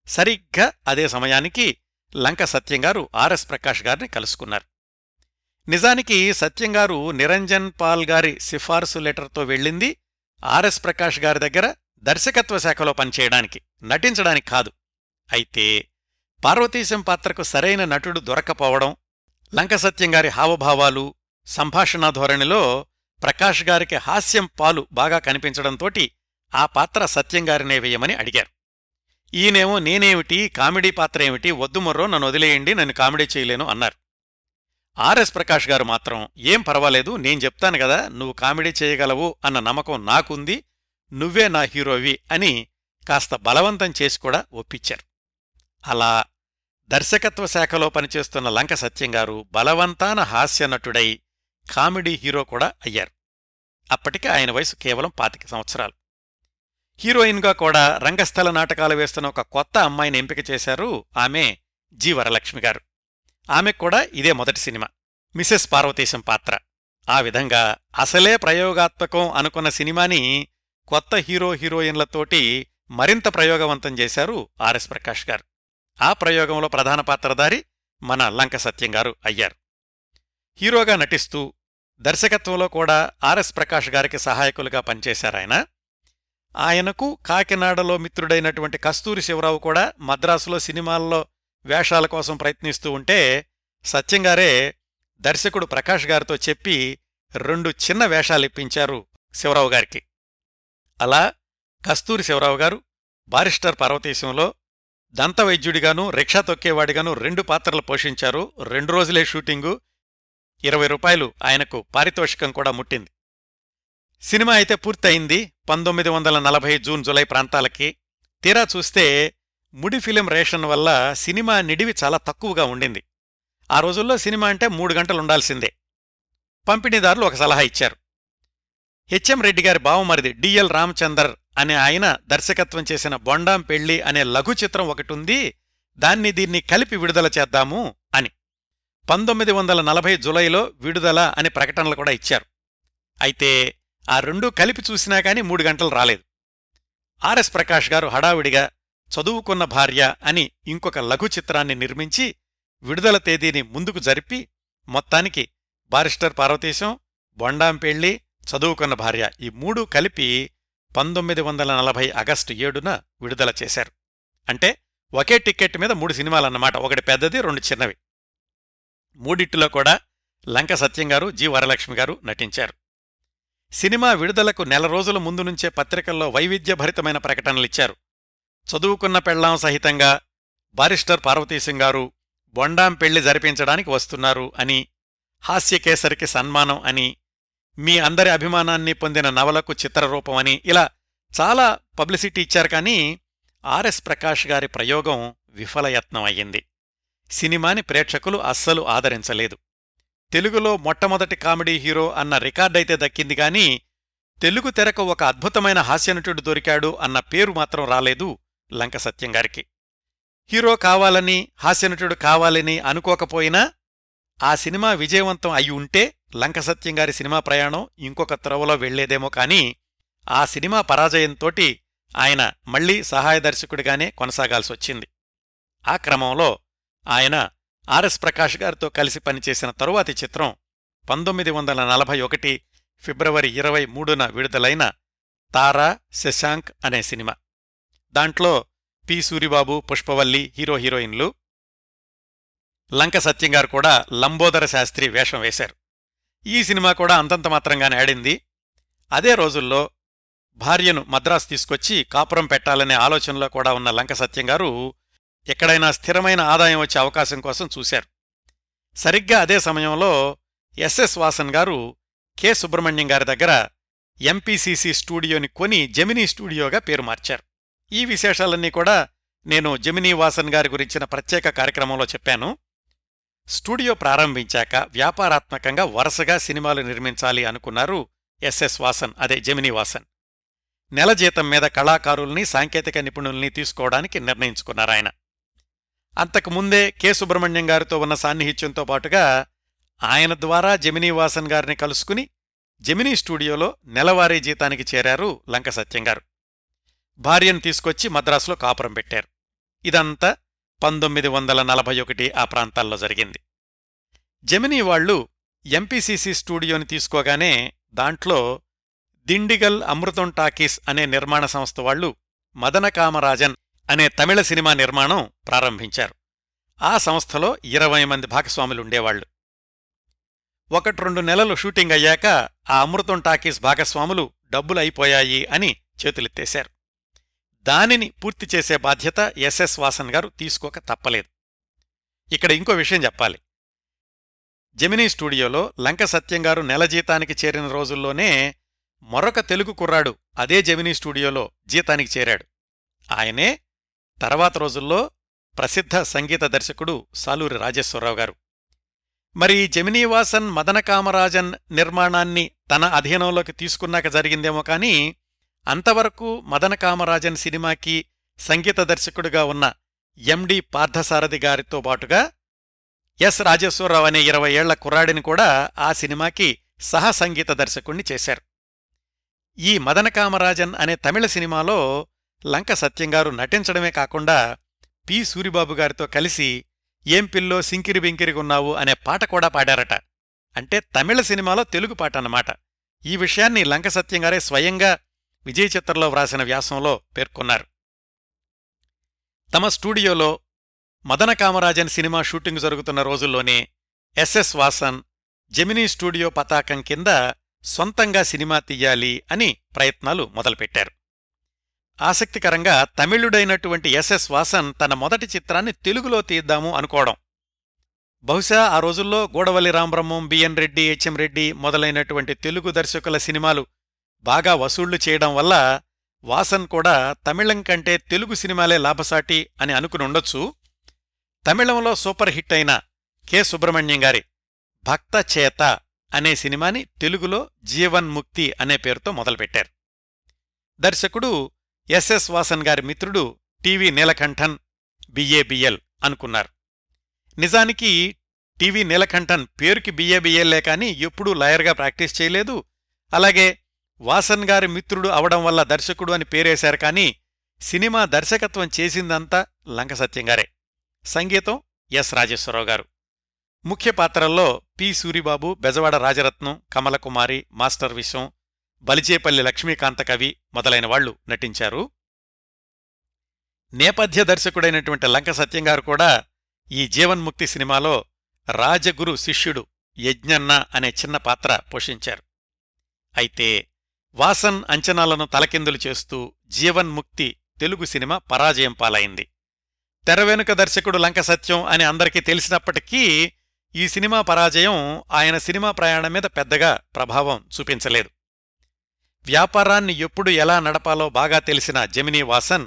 సరిగ్గా అదే సమయానికి లంక సత్యంగారు ఆర్ఎస్ ప్రకాష్ గారిని కలుసుకున్నారు. నిజానికి సత్యంగారు నిరంజన్ పాల్ గారి సిఫార్సు లెటర్తో వెళ్ళింది ఆర్ఎస్ ప్రకాష్ గారి దగ్గర దర్శకత్వ శాఖలో పనిచేయడానికి నటించడానికి కాదు. అయితే పార్వతీశం పాత్రకు సరైన నటుడు దొరక్కపోవడం లంక సత్యంగారి హావభావాలు సంభాషణా ధోరణిలో ప్రకాష్ గారికి హాస్యం పాలు బాగా కనిపించడంతోటి ఆ పాత్ర సత్యంగారినే వేయమని అడిగారు. ఈయనేమో నేనేమిటి కామెడీ పాత్ర ఏమిటి నన్ను వదిలేయండి నన్ను కామెడీ చేయలేను అన్నారు. ఆర్ఎస్ ప్రకాష్ గారు మాత్రం ఏం పర్వాలేదు నేను చెప్తాను కదా నువ్వు కామెడీ చేయగలవు అన్న నమ్మకం నాకుంది నువ్వే నా హీరోవి అని కాస్త బలవంతం చేసి కూడా ఒప్పించారు. అలా దర్శకత్వ శాఖలో పనిచేస్తున్న లంక సత్యంగారు బలవంతాన హాస్యనటుడై కామెడీ హీరో కూడా అయ్యారు. అప్పటికే ఆయన వయసు కేవలం పాతిక సంవత్సరాలు. హీరోయిన్గా కూడా రంగస్థల నాటకాలు వేస్తున్న ఒక కొత్త అమ్మాయిని ఎంపిక చేశారు ఆమె జి వరలక్ష్మి గారు. ఆమెకు కూడా ఇదే మొదటి సినిమా. మిసెస్ పార్వతీశం పాత్ర. ఆ విధంగా అసలే ప్రయోగాత్మకం అనుకున్న సినిమాని కొత్త హీరో హీరోయిన్లతోటి మరింత ప్రయోగవంతం చేశారు ఆర్ఎస్ ప్రకాష్ గారు. ఆ ప్రయోగంలో ప్రధాన పాత్రధారి మన లంక సత్యం గారు అయ్యారు. హీరోగా నటిస్తూ దర్శకత్వంలో కూడా ఆర్ఎస్ ప్రకాష్ గారికి సహాయకులుగా పనిచేశారాయన. ఆయనకు కాకినాడలో మిత్రుడైనటువంటి కస్తూరి శివరావు కూడా మద్రాసులో సినిమాల్లో వేషాల కోసం ప్రయత్నిస్తూ ఉంటే సత్యంగారే దర్శకుడు ప్రకాష్ గారితో చెప్పి రెండు చిన్న వేషాలు ఇప్పించారు శివరావు గారికి. అలా కస్తూరి శివరావు గారు బారిస్టర్ పార్వతీశంలో దంతవైద్యుడిగాను రిక్షా తొక్కేవాడిగాను రెండు పాత్రలు పోషించారు. రెండు రోజులే షూటింగు. ఇరవై రూపాయలు ఆయనకు పారితోషికం కూడా ముట్టింది. సినిమా అయితే పూర్తయింది పంతొమ్మిది వందల నలభై జూన్ జులై ప్రాంతాలకి. తీరా చూస్తే ముడి ఫిలిం రేషన్ వల్ల సినిమా నిడివి చాలా తక్కువగా ఉండింది. ఆ రోజుల్లో సినిమా అంటే మూడు గంటలు ఉండాల్సిందే. పంపిణీదారులు ఒక సలహా ఇచ్చారు. హెచ్ఎం రెడ్డి గారి బావమరిది డిఎల్ రామచందర్ అనే ఆయన దర్శకత్వం చేసిన బొండాం పెళ్ళి అనే లఘు చిత్రం ఒకటుంది దాన్ని దీన్ని కలిపి విడుదల చేద్దాము అని. పంతొమ్మిది వందల నలభై జులైలో విడుదల అనే ప్రకటనలు కూడా ఇచ్చారు. అయితే ఆ రెండూ కలిపి చూసినా కాని మూడు గంటలు రాలేదు. ఆర్ఎస్ ప్రకాష్ గారు హడావిడిగా చదువుకున్న భార్య అని ఇంకొక లఘు చిత్రాన్ని నిర్మించి విడుదల తేదీని ముందుకు జరిపి మొత్తానికి బారిస్టర్ పార్వతీశం బొండాం పెళ్ళి చదువుకున్న భార్య ఈ మూడు కలిపి పంతొమ్మిది వందల నలభై ఆగస్టు ఏడున విడుదల చేశారు. అంటే ఒకే టిక్కెట్ మీద మూడు సినిమాలన్నమాట. ఒకటి పెద్దది రెండు చిన్నవి. మూడిట్లో కూడా లంక సత్యం గారు జి వరలక్ష్మి గారు నటించారు. సినిమా విడుదలకు నెల రోజుల ముందు నుంచే పత్రికల్లో వైవిధ్యభరితమైన ప్రకటనలిచ్చారు చదువుకున్న పెళ్ళాం సహితంగా బారిస్టర్ పార్వతీసింగ్ గారు బొండాం పెళ్ళి జరిపించడానికి వస్తున్నారు అని హాస్యకేసరికి సన్మానం అని మీ అందరి అభిమానాన్ని పొందిన నవలకు చిత్రరూపం అని ఇలా చాలా పబ్లిసిటీ ఇచ్చారు కానీ ఆర్ఎస్ ప్రకాష్ గారి ప్రయోగం విఫలయత్నం అయ్యింది. సినిమాని ప్రేక్షకులు అస్సలు ఆదరించలేదు. తెలుగులో మొట్టమొదటి కామెడీ హీరో అన్న రికార్డైతే దక్కింది గాని తెలుగు తెరకు ఒక అద్భుతమైన హాస్యనటుడు దొరికాడు అన్న పేరు మాత్రం రాలేదు లంక సత్యం గారికి. హీరో కావాలని హాస్యనటుడు కావాలని అనుకోకపోయినా ఆ సినిమా విజయవంతం అయి ఉంటే లంక సత్యం గారి సినిమా ప్రయాణం ఇంకొక త్రవలో వెళ్ళేదేమో కాని ఆ సినిమా పరాజయంతోటి ఆయన మళ్ళీ సహాయ దర్శకుడిగానే కొనసాగాల్సొచ్చింది. ఆ క్రమంలో ఆయన ఆర్ఎస్ ప్రకాష్ గారితో కలిసి పనిచేసిన తరువాతి చిత్రం పంతొమ్మిది వందల నలభై ఒకటి ఫిబ్రవరి ఇరవై మూడున విడుదలైన తారా శశాంక్ అనే సినిమా. దాంట్లో పి సూరిబాబు పుష్పవల్లి హీరో హీరోయిన్లు. లంక సత్యంగారు కూడా లంబోదర శాస్త్రి వేషం వేశారు. ఈ సినిమా కూడా అంతంత మాత్రంగానే ఆడింది. అదే రోజుల్లో భార్యను మద్రాసు తీసుకొచ్చి కాపురం పెట్టాలనే ఆలోచనలో కూడా ఉన్న లంక సత్యంగారు ఎక్కడైనా స్థిరమైన ఆదాయం వచ్చే అవకాశం కోసం చూశారు. సరిగ్గా అదే సమయంలో ఎస్ఎస్ వాసన్ గారు కె సుబ్రహ్మణ్యం గారి దగ్గర ఎంపీసీసీ స్టూడియోని కొని జెమినీ స్టూడియోగా పేరు మార్చారు. ఈ విశేషాలన్నీ కూడా నేను జెమినీ వాసన్ గారి గురించిన ప్రత్యేక కార్యక్రమంలో చెప్పాను. స్టూడియో ప్రారంభించాక వ్యాపారాత్మకంగా వరుసగా సినిమాలు నిర్మించాలి అనుకున్నారు ఎస్ఎస్ వాసన్ అదే జెమినీ వాసన్. నెల జీతం మీద కళాకారుల్ని సాంకేతిక నిపుణుల్ని తీసుకోవడానికి నిర్ణయించుకున్నారాయన అంతకుముందే కె సుబ్రహ్మణ్యం గారితో ఉన్న సాన్నిహిత్యంతో పాటుగా ఆయన ద్వారా జెమినీ వాసన్ గారిని కలుసుకుని జెమినీ స్టూడియోలో నెలవారీ జీతానికి చేరారు లంక సత్యం గారు. భార్యను తీసుకొచ్చి మద్రాసులో కాపురం పెట్టారు. ఇదంతా పంతొమ్మిది వందల నలభై ఒకటి ఆ ప్రాంతాల్లో జరిగింది. జెమినీ వాళ్ళు ఎంపీసీసీ స్టూడియోని తీసుకోగానే దాంట్లో దిండిగల్ అమృతం టాకీస్ అనే నిర్మాణ సంస్థ వాళ్ళు మదనకామరాజన్ అనే తమిళ సినిమా నిర్మాణం ప్రారంభించారు. ఆ సంస్థలో ఇరవై మంది భాగస్వాములుండేవాళ్ళు ఒకటి రెండు నెలలు షూటింగ్ అయ్యాక ఆ అమృతం టాకీస్ భాగస్వాములు డబ్బులైపోయాయి అని చేతులెత్తేశారు. దానిని పూర్తి చేసే బాధ్యత ఎస్ఎస్ వాసన్ గారు తీసుకోక తప్పలేదు. ఇక్కడ ఇంకో విషయం చెప్పాలి. జెమినీ స్టూడియోలో లంక సత్యం గారు నెల జీతానికి చేరిన రోజుల్లోనే మరొక తెలుగు కుర్రాడు అదే జెమినీ స్టూడియోలో జీతానికి చేరాడు. ఆయనే తర్వాత రోజుల్లో ప్రసిద్ధ సంగీత దర్శకుడు సాలూరి రాజేశ్వరరావు గారు. మరి జెమినీవాసన్ మదన కామరాజన్ నిర్మాణాన్ని తన అధీనంలోకి తీసుకున్నాక జరిగిందేమో కాని అంతవరకు మదన కామరాజన్ సినిమాకి సంగీత దర్శకుడిగా ఉన్న ఎండి పార్థసారథి గారితో పాటుగా ఎస్ రాజేశ్వరరావు అనే ఇరవై ఏళ్ళ కుర్రాడిని కూడా ఆ సినిమాకి సహ సంగీత దర్శకుణ్ణి చేశారు. ఈ మదన కామరాజన్ అనే తమిళ సినిమాలో లంక సత్యంగారు నటించడమే కాకుండా పి సూరిబాబు గారితో కలిసి ఏం పిల్లో సింకిరి బింకిరిగున్నావు అనే పాట కూడా పాడారట. అంటే తమిళ సినిమాలో తెలుగు పాట అన్నమాట. ఈ విషయాన్ని లంక సత్యంగారే స్వయంగా విజయ చిత్రలో వ్రాసిన వ్యాసంలో పేర్కొన్నారు. తమ స్టూడియోలో మదన కామరాజన్ సినిమా షూటింగ్ జరుగుతున్న రోజుల్లోనే ఎస్ఎస్ వాసన్ జెమినీ స్టూడియో పతాకం కింద సొంతంగా సినిమా తీయాలి అని ప్రయత్నాలు మొదలుపెట్టారు. ఆసక్తికరంగా తమిళుడైనటువంటి ఎస్ఎస్ వాసన్ తన మొదటి చిత్రాన్ని తెలుగులో తీద్దాము అనుకోవడం. బహుశా ఆ రోజుల్లో గోడవల్లి రామబ్రహ్మం బిఎన్ రెడ్డి హెచ్ఎం రెడ్డి మొదలైనటువంటి తెలుగు దర్శకుల సినిమాలు బాగా వసూళ్ళు చేయడం వల్ల వాసన్ కూడా తమిళం కంటే తెలుగు సినిమాలే లాభసాటి అని అనుకునుండొచ్చు తమిళంలో సూపర్ హిట్ అయిన కె. సుబ్రహ్మణ్యం గారి భక్త చేత అనే సినిమాని తెలుగులో జీవన్ ముక్తి అనే పేరుతో మొదలుపెట్టారు. దర్శకుడు ఎస్ఎస్ వాసన్ గారి మిత్రుడు టీవీ నీలకంఠన్ బిఏబిఎల్ అనుకున్నారు. నిజానికి టీవీ నీలకంఠన్ పేరుకి బిఏబిఎల్లే కాని ఎప్పుడూ లాయర్గా ప్రాక్టీస్ చేయలేదు. అలాగే వాసన్ గారి మిత్రుడు అవడం వల్ల దర్శకుడు అని పేరేశారు కానీ సినిమా దర్శకత్వం చేసిందంతా లంక సత్యంగారే సంగీతం ఎస్ రాజేశ్వరరావు గారు. ముఖ్య పాత్రల్లో పి సూరిబాబు బెజవాడ రాజరత్నం కమలకుమారి మాస్టర్ విశ్వం బలిచేపల్లి లక్ష్మీకాంత కవి మొదలైన వాళ్ళు నటించారు. నేపథ్య దర్శకుడైనటువంటి లంక సత్యంగారు కూడా ఈ జీవన్ముక్తి సినిమాలో రాజగురు శిష్యుడు యజ్ఞన్న అనే చిన్న పాత్ర పోషించారు. అయితే వాసన్ అంచనాలను తలకిందులు చేస్తూ జీవన్ముక్తి తెలుగు సినిమా పరాజయం పాలైంది. తెరవెనుక దర్శకుడు లంక సత్యం అని అందరికీ తెలిసినప్పటికీ ఈ సినిమా పరాజయం ఆయన సినిమా ప్రయాణం మీద పెద్దగా ప్రభావం చూపించలేదు. వ్యాపారాన్ని ఎప్పుడు ఎలా నడపాలో బాగా తెలిసిన జమినీ వాసన్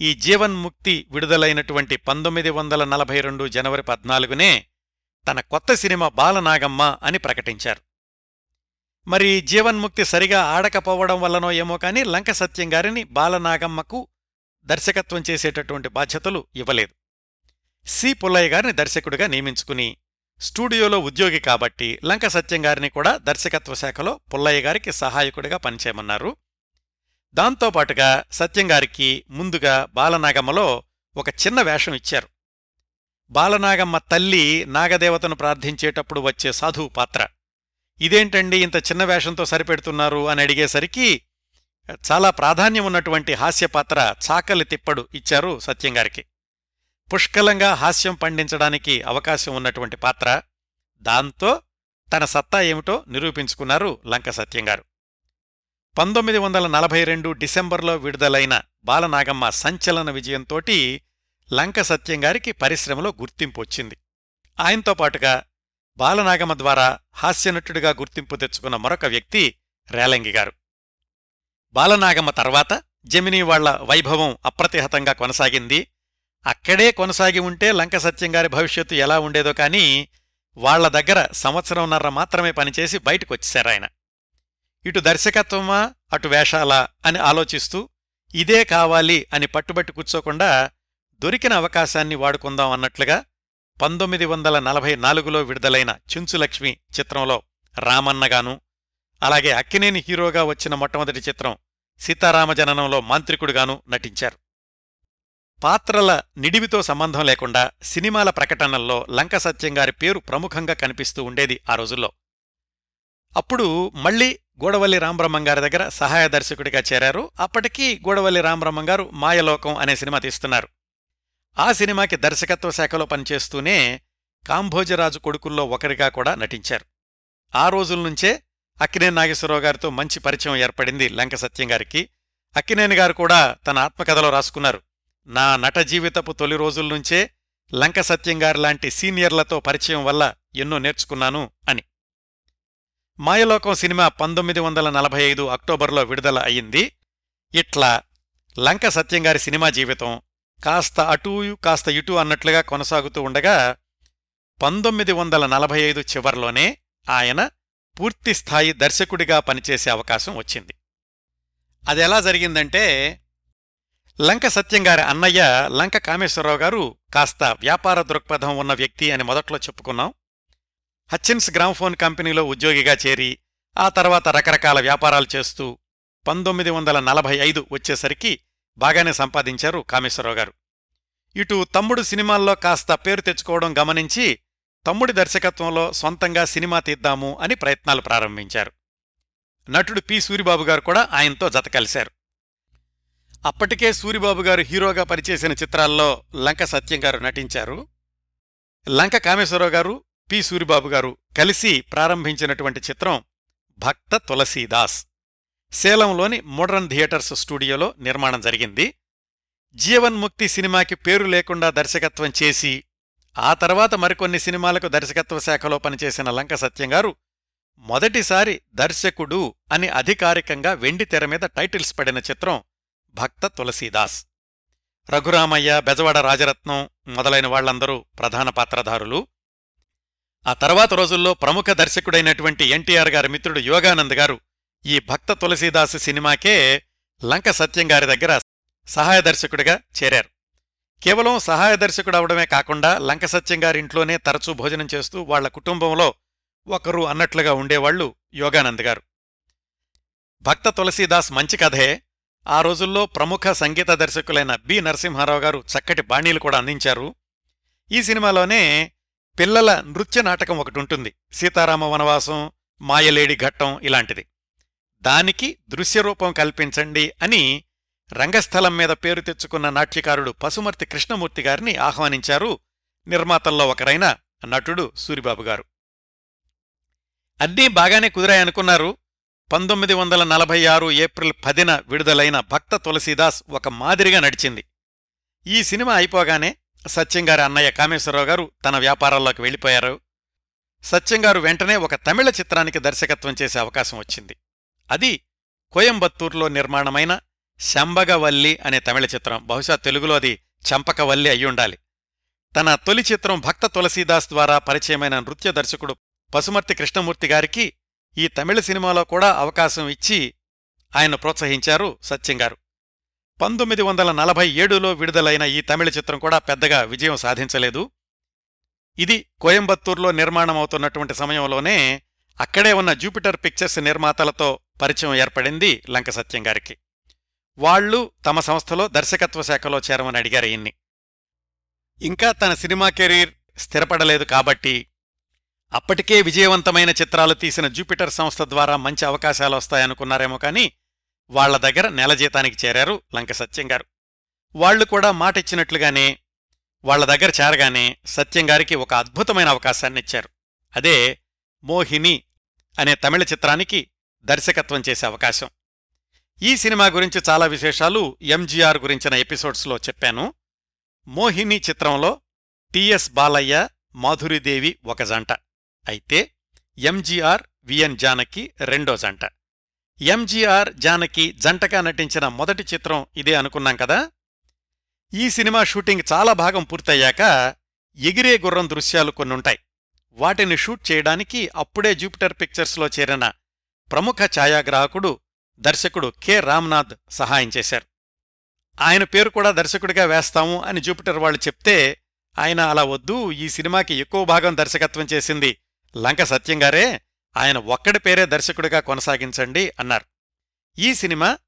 ఈ జీవన్ముక్తి విడుదలైనటువంటి పంతొమ్మిది వందల నలభై రెండు జనవరి పద్నాలుగునే తన కొత్త సినిమా బాలనాగమ్మ అని ప్రకటించారు. మరి జీవన్ముక్తి సరిగా ఆడకపోవడం వల్లనో ఏమో కాని లంక సత్యం గారిని బాలనాగమ్మకు దర్శకత్వం చేసేటటువంటి బాధ్యతలు ఇవ్వలేదు. సి. పుల్లయ్య గారిని దర్శకుడిగా నియమించుకుని స్టూడియోలో ఉద్యోగి కాబట్టి లంక సత్యం గారిని కూడా దర్శకత్వ శాఖలో పుల్లయ్య గారికి సహాయకుడిగా పనిచేయమన్నారు. దాంతోపాటుగా సత్యం గారికి ముందుగా బాలనాగమ్మలో ఒక చిన్న వేషం ఇచ్చారు. బాలనాగమ్మ తల్లి నాగదేవతను ప్రార్థించేటప్పుడు వచ్చే సాధువు పాత్ర. ఇదేంటండి ఇంత చిన్న వేషంతో సరిపెడుతున్నారు అని అడిగేసరికి చాలా ప్రాధాన్యం ఉన్నటువంటి హాస్య పాత్ర చాకలి తిప్పడు ఇచ్చారు సత్యంగారికి పుష్కలంగా హాస్యం పండించడానికి అవకాశం ఉన్నటువంటి పాత్ర దాంతో తన సత్తా ఏమిటో నిరూపించుకున్నారు లంక సత్యంగారు పంతొమ్మిది వందల నలభై రెండు డిసెంబర్లో విడుదలైన బాలనాగమ్మ సంచలన విజయంతోటి లంక సత్యంగారికి పరిశ్రమలో గుర్తింపు వచ్చింది. ఆయనతో పాటుగా బాలనాగమ ద్వారా హాస్యనటుడిగా గుర్తింపు తెచ్చుకున్న మరొక వ్యక్తి రేలంగి గారు. బాలనాగమ్మ తర్వాత జమినీ వాళ్ళ వైభవం అప్రతిహతంగా కొనసాగింది. అక్కడే కొనసాగి ఉంటే లంక సత్యంగారి భవిష్యత్తు ఎలా ఉండేదో కానీ వాళ్ళ దగ్గర సంవత్సరంన్నర మాత్రమే పనిచేసి బయటకొచ్చేశారాయన ఇటు దర్శకత్వమా అటు వేషాలా అని ఆలోచిస్తూ ఇదే కావాలి అని పట్టుబట్టి కూర్చోకుండా దొరికిన అవకాశాన్ని వాడుకుందాం అన్నట్లుగా పంతొమ్మిది వందల నలభై నాలుగులో విడుదలైన చుంచులక్ష్మి చిత్రంలో రామన్నగాను అలాగే అక్కినేని హీరోగా వచ్చిన మొట్టమొదటి చిత్రం సీతారామజననంలో మాంత్రికుడుగాను నటించారు. పాత్రల నిడివితో సంబంధం లేకుండా సినిమాల ప్రకటనల్లో లంక సత్యంగారి పేరు ప్రముఖంగా కనిపిస్తూ ఉండేది ఆ రోజుల్లో. అప్పుడు మళ్ళీ గోడవల్లి రామబ్రహ్మం గారి దగ్గర సహాయ దర్శకుడిగా చేరారు. అప్పటికీ గోడవల్లి రామబ్రహ్మం గారు మాయలోకం అనే సినిమా తీస్తున్నారు. ఆ సినిమాకి దర్శకత్వ శాఖలో పనిచేస్తూనే కాంభోజరాజు కొడుకుల్లో ఒకరిగా కూడా నటించారు. ఆ రోజుల నుంచే అక్కినే నాగేశ్వరరావు గారితో మంచి పరిచయం ఏర్పడింది లంక సత్యం గారికి. అక్కినేని గారు కూడా తన ఆత్మకథలో రాసుకున్నారు. నా నట జీవితపు తొలి రోజుల నుంచే లంక సత్యంగారి లాంటి సీనియర్లతో పరిచయం వల్ల ఎన్నో నేర్చుకున్నాను అని. మాయలోకం సినిమా పంతొమ్మిది వందల నలభై ఐదు అక్టోబర్లో విడుదల అయింది ఇట్లా లంక సత్యంగారి సినిమా జీవితం కాస్త అటూ కాస్త ఇటూ అన్నట్లుగా కొనసాగుతూ ఉండగా పంతొమ్మిది వందల నలభై ఐదు చివర్లోనే ఆయన పూర్తిస్థాయి దర్శకుడిగా పనిచేసే అవకాశం వచ్చింది. అదెలా జరిగిందంటే లంక సత్యంగారి అన్నయ్య లంక కామేశ్వరరావు గారు కాస్త వ్యాపార దృక్పథం ఉన్న వ్యక్తి అని మొదట్లో చెప్పుకున్నాం. హచ్చిన్స్ గ్రామ్ఫోన్ కంపెనీలో ఉద్యోగిగా చేరి ఆ తర్వాత రకరకాల వ్యాపారాలు చేస్తూ పంతొమ్మిది వందల నలభై ఐదు వచ్చేసరికి బాగానే సంపాదించారు కామేశ్వరరావు గారు. ఇటు తమ్ముడు సినిమాల్లో కాస్త పేరు తెచ్చుకోవడం గమనించి తమ్ముడి దర్శకత్వంలో సొంతంగా సినిమా తీద్దాము అని ప్రయత్నాలు ప్రారంభించారు. నటుడు పి. సూరిబాబు గారు కూడా ఆయనతో జత కలిశారు. అప్పటికే సూరిబాబు గారు హీరోగా పరిచేసిన చిత్రాల్లో లంక సత్యం గారు నటించారు. లంక కామేశ్వరరావు గారు పి. సూరిబాబు గారు కలిసి ప్రారంభించినటువంటి చిత్రం భక్త తులసీదాస్. సేలంలోని మోడర్న్ థియేటర్స్ స్టూడియోలో నిర్మాణం జరిగింది. జీవన్ముక్తి సినిమాకి పేరు లేకుండా దర్శకత్వం చేసి ఆ తర్వాత మరికొన్ని సినిమాలకు దర్శకత్వ శాఖలో పనిచేసిన లంక సత్యంగారు మొదటిసారి దర్శకుడు అని అధికారికంగా వెండి తెర మీద టైటిల్స్ పడిన చిత్రం భక్త తులసీదాస్. రఘురామయ్య బెజవాడ రాజరత్నం మొదలైన వాళ్ళందరూ ప్రధాన పాత్రధారులు. ఆ తర్వాత రోజుల్లో ప్రముఖ దర్శకుడైనటువంటి ఎన్టీఆర్ గారి మిత్రుడు యోగానంద్ గారు ఈ భక్త తులసీదాసు సినిమాకే లంక సత్యంగారి దగ్గర సహాయ దర్శకుడిగా చేరారు. కేవలం సహాయ దర్శకుడవడమే కాకుండా లంక సత్యంగారింట్లోనే ఇంట్లోనే తరచూ భోజనం చేస్తూ వాళ్ళ కుటుంబంలో ఒకరు అన్నట్లుగా ఉండేవాళ్ళు యోగానంద్ గారు. భక్త తులసీదాస్ మంచి కథే. ఆ రోజుల్లో ప్రముఖ సంగీత దర్శకులైన బి. నరసింహారావు గారు చక్కటి బాణీలు కూడా అందించారు. ఈ సినిమాలోనే పిల్లల నృత్య నాటకం ఒకటి ఉంటుంది. సీతారామ వనవాసం మాయలేడి ఘట్టం ఇలాంటిది. దానికి దృశ్యరూపం కల్పించండి అని రంగస్థలం మీద పేరు తెచ్చుకున్న నాట్యకారుడు పసుమర్తి కృష్ణమూర్తి గారిని ఆహ్వానించారు నిర్మాతల్లో ఒకరైన నటుడు సూరిబాబు గారు. అన్నీ బాగానే కుదిరాయనుకున్నారు పంతొమ్మిది వందల నలభై ఆరు ఏప్రిల్ పదిన విడుదలైన భక్త తులసీదాస్ ఒక మాదిరిగా నడిచింది. ఈ సినిమా అయిపోగానే సత్యంగారి అన్నయ్య కామేశ్వరరావు గారు తన వ్యాపారాల్లోకి వెళ్ళిపోయారు. సత్యంగారు వెంటనే ఒక తమిళ చిత్రానికి దర్శకత్వం చేసే అవకాశం వచ్చింది. అది కోయంబత్తూర్లో నిర్మాణమైన శంబగవల్లి అనే తమిళ చిత్రం. బహుశా తెలుగులో అది చంపకవల్లి అయ్యుండాలి తన తొలి చిత్రం భక్త తులసీదాస్ ద్వారా పరిచయమైన నృత్య దర్శకుడు పసుమర్తి కృష్ణమూర్తి గారికి ఈ తమిళ సినిమాలో కూడా అవకాశం ఇచ్చి ఆయన ప్రోత్సహించారు సత్యంగారు పంతొమ్మిది వందల నలభై ఏడులో విడుదలైన ఈ తమిళ చిత్రం కూడా పెద్దగా విజయం సాధించలేదు. ఇది కోయంబత్తూర్లో నిర్మాణమవుతున్నటువంటి సమయంలోనే అక్కడే ఉన్న జూపిటర్ పిక్చర్స్ నిర్మాతలతో పరిచయం ఏర్పడింది లంక సత్యం గారికి. వాళ్ళు తమ సంస్థలో దర్శకత్వ శాఖలో చేరమని అడిగారు ఈయన్ని. ఇంకా తన సినిమా కెరీర్ స్థిరపడలేదు కాబట్టి అప్పటికే విజయవంతమైన చిత్రాలు తీసిన జూపిటర్ సంస్థ ద్వారా మంచి అవకాశాలు వస్తాయనుకున్నారేమో కానీ వాళ్ళ దగ్గర నెల జీతానికి చేరారు లంక సత్యం గారు. వాళ్ళు కూడా మాటిచ్చినట్లుగానే వాళ్ళ దగ్గర చేరగానే సత్యం గారికి ఒక అద్భుతమైన అవకాశాన్నిచ్చారు అదే మోహిని అనే తమిళ చిత్రానికి దర్శకత్వం చేసే అవకాశం. ఈ సినిమా గురించి చాలా విశేషాలు ఎంజీఆర్ గురించిన ఎపిసోడ్స్లో చెప్పాను. మోహిని చిత్రంలో టిఎస్ బాలయ్య మాధురిదేవి ఒక జంట. అయితే ఎంజీఆర్ విఎన్ జానకి రెండో జంట. ఎంజీఆర్ జానకి జంటగా నటించిన మొదటి చిత్రం ఇదే అనుకున్నాం కదా? ఈ సినిమా షూటింగ్ చాలా భాగం పూర్తయ్యాక ఎగిరే గుర్రం దృశ్యాలు కొన్నుంటాయి. వాటిని షూట్ చేయడానికి అప్పుడే జూపిటర్ పిక్చర్స్లో చేరిన ప్రముఖ ఛాయాగ్రాహకుడు దర్శకుడు కె. రామ్నాథ్ సహాయం చేశారు. ఆయన పేరు కూడా దర్శకుడిగా వేస్తాము అని జూపిటర్ వాళ్ళు చెప్తే ఆయన అలా వద్దు ఈ సినిమాకి ఎక్కువ భాగం దర్శకత్వం చేసింది లంక సత్యంగారే ఆయన ఒక్కడి పేరే దర్శకుడిగా కొనసాగించండి అన్నారు. ఈ సినిమా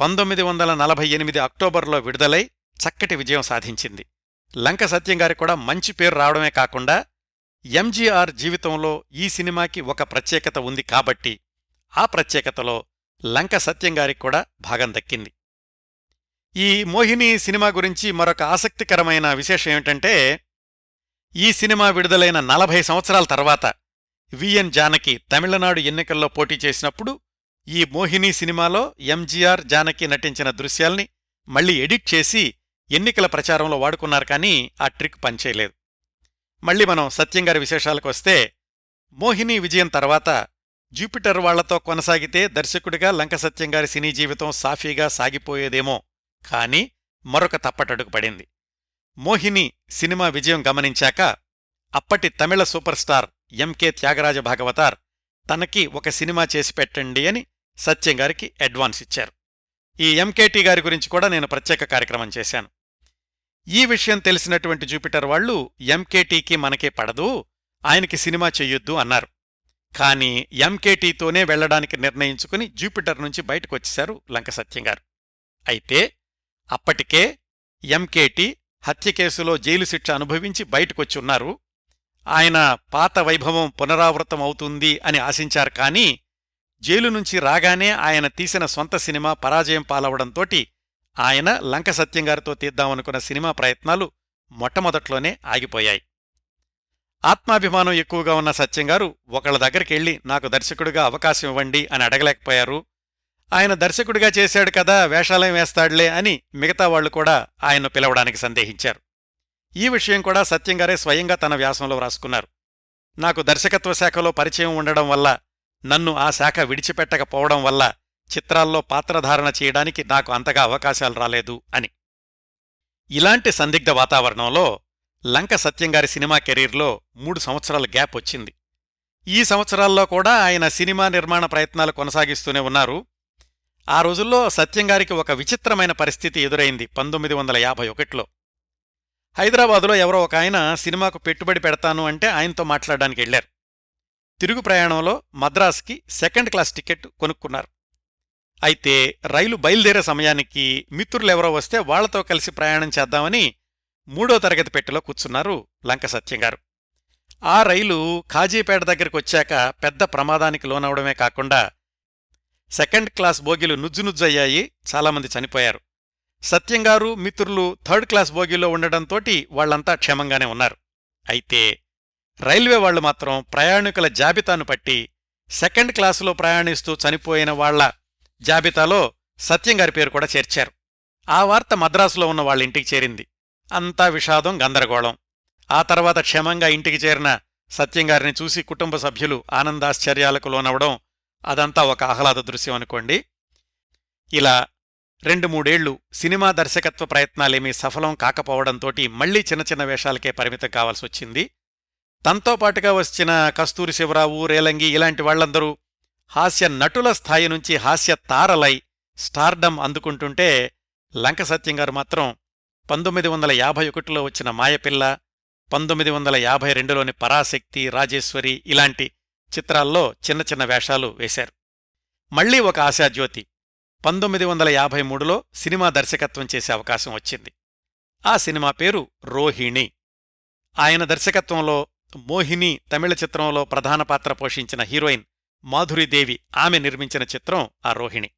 పంతొమ్మిది వందల నలభై ఎనిమిది అక్టోబర్లో విడుదలై చక్కటి విజయం సాధించింది. లంక సత్యంగారి కూడా మంచి పేరు రావడమే కాకుండా ఎంజీఆర్ జీవితంలో ఈ సినిమాకి ఒక ప్రత్యేకత ఉంది కాబట్టి ఆ ప్రత్యేకతలో లంక సత్యంగారికి కూడా భాగం దక్కింది. ఈ మోహిని సినిమా గురించి మరొక ఆసక్తికరమైన విశేషం ఏమిటంటే ఈ సినిమా విడుదలైన నలభై సంవత్సరాల తర్వాత విఎన్ జానకి తమిళనాడు ఎన్నికల్లో పోటీ చేసినప్పుడు ఈ మోహిని సినిమాలో ఎంజీఆర్ జానకి నటించిన దృశ్యాల్ని మళ్ళీ ఎడిట్ చేసి ఎన్నికల ప్రచారంలో వాడుకున్నారు కానీ ఆ ట్రిక్ పనిచేయలేదు. మళ్ళీ మనం సత్యంగారి విశేషాలకు వస్తే మోహిని విజయం తర్వాత జూపిటర్ వాళ్ళతో కొనసాగితే దర్శకుడిగా లంక సత్యంగారి సినీ జీవితం సాఫీగా సాగిపోయేదేమో. కాని మరొక తప్పటడుగు పడింది. మోహిని సినిమా విజయం గమనించాక అప్పటి Tamil super star MK Thyagaraja Bhagavathar తనకి ఒక సినిమా చేసి పెట్టండి అని సత్యంగారికి అడ్వాన్స్ ఇచ్చారు. ఈ ఎంకేటీ గారి గురించి కూడా నేను ప్రత్యేక కార్యక్రమం చేశాను. ఈ విషయం తెలిసినటువంటి జూపిటర్ వాళ్ళు ఎంకేటీకి మనకే పడదు ఆయనకి సినిమా చెయ్యొద్దు అన్నారు. కాని ఎంకేటీతోనే వెళ్ళడానికి నిర్ణయించుకుని జూపిటర్ నుంచి బయటకొచ్చేశారు లంక సత్యంగారు అయితే అప్పటికే ఎంకేటీ హత్య కేసులో జైలు శిక్ష అనుభవించి బయటకొచ్చి ఉన్నారు ఆయన పాత వైభవం పునరావృతం అవుతుంది అని ఆశించారు కానీ జైలు నుంచి రాగానే ఆయన తీసిన సొంత సినిమా పరాజయం పాలవడంతోటి ఆయన లంక సత్యంగారితో తీద్దామనుకున్న సినిమా ప్రయత్నాలు మొట్టమొదట్లోనే ఆగిపోయాయి. ఆత్మాభిమానం ఎక్కువగా ఉన్న సత్యంగారు ఒకళ్ళ దగ్గరికెళ్ళి నాకు దర్శకుడిగా అవకాశం ఇవ్వండి అని అడగలేకపోయారు. ఆయన దర్శకుడిగా చేశాడు కదా వేషాలయం వేస్తాడులే అని మిగతా వాళ్ళు కూడా ఆయన్ను పిలవడానికి సందేహించారు. ఈ విషయం కూడా సత్యంగారే స్వయంగా తన వ్యాసంలో వ్రాసుకున్నారు. నాకు దర్శకత్వ శాఖలో పరిచయం ఉండడం వల్ల నన్ను ఆ శాఖ విడిచిపెట్టకపోవడం వల్ల చిత్రాల్లో పాత్రధారణ చేయడానికి నాకు అంతగా అవకాశాలు రాలేదు అని. ఇలాంటి సందిగ్ధ వాతావరణంలో లంక సత్యంగారి సినిమా కెరీర్లో మూడు సంవత్సరాల గ్యాప్ వచ్చింది. ఈ సంవత్సరాల్లో కూడా ఆయన సినిమా నిర్మాణ ప్రయత్నాలు కొనసాగిస్తూనే ఉన్నారు. ఆ రోజుల్లో సత్యంగారికి ఒక విచిత్రమైన పరిస్థితి ఎదురైంది పంతొమ్మిది వందల యాభై ఒకటిలో. హైదరాబాదులో ఎవరో ఒక ఆయన సినిమాకు పెట్టుబడి పెడతాను అంటే ఆయనతో మాట్లాడడానికి వెళ్ళారు తిరుగు ప్రయాణంలో మద్రాస్కి సెకండ్ క్లాస్ టికెట్ కొనుక్కున్నారు. అయితే రైలు బయలుదేరే సమయానికి మిత్రులెవరో వస్తే వాళ్ళతో కలిసి ప్రయాణం చేద్దామని మూడో తరగతి పెట్టెలో కూర్చున్నారు లంక సత్యంగారు ఆ రైలు ఖాజీపేట దగ్గరికి వచ్చాక పెద్ద ప్రమాదానికి లోనవడమే కాకుండా సెకండ్ క్లాస్ బోగీలు నుజ్జునుజ్జయ్యాయి చాలామంది చనిపోయారు. సత్యంగారు మిత్రులు థర్డ్ క్లాస్ బోగీలో ఉండడంతోటి వాళ్ళంతా క్షేమంగానే ఉన్నారు. అయితే రైల్వే వాళ్ళు మాత్రం ప్రయాణికుల జాబితాను పట్టి సెకండ్ క్లాసులో ప్రయాణిస్తూ చనిపోయిన వాళ్ళ జాబితాలో సత్యంగారి పేరు కూడా చేర్చారు. ఆ వార్త మద్రాసులో ఉన్న వాళ్ళ ఇంటికి చేరింది. అంతా విషాదం గందరగోళం. ఆ తర్వాత క్షేమంగా ఇంటికి చేరిన సత్యంగారిని చూసి కుటుంబ సభ్యులు ఆనందాశ్చర్యాలకు లోనవడం అదంతా ఒక ఆహ్లాద దృశ్యం అనుకోండి. ఇలా రెండు మూడేళ్ళు సినిమా దర్శకత్వ ప్రయత్నాలేమీ సఫలం కాకపోవడంతోటి మళ్ళీ చిన్న చిన్న వేషాలకే పరిమితం కావాల్సొచ్చింది. తనతో పాటుగా వచ్చిన కస్తూరి శివరావు రేలంగి ఇలాంటి వాళ్ళందరూ హాస్య నటుల స్థాయి నుంచి హాస్య తారలై స్టార్డమ్ అందుకుంటుంటే లంక సత్యంగారు మాత్రం పంతొమ్మిది వందల యాభై ఒకటిలో వచ్చిన మాయపిల్ల పంతొమ్మిది వందల యాభై రెండులోని పరాశక్తి రాజేశ్వరి ఇలాంటి చిత్రాల్లో చిన్న చిన్న వేషాలు వేశారు. మళ్ళీ ఒక ఆశాజ్యోతి పంతొమ్మిది వందల యాభై మూడులో సినిమా దర్శకత్వం చేసే అవకాశం వచ్చింది. ఆ సినిమా పేరు రోహిణి. ఆయన దర్శకత్వంలో మోహిని తమిళ చిత్రంలో ప్రధాన పాత్ర పోషించిన హీరోయిన్ మాధురీదేవి ఆమె నిర్మించిన చిత్రం ఆ రోహిణి.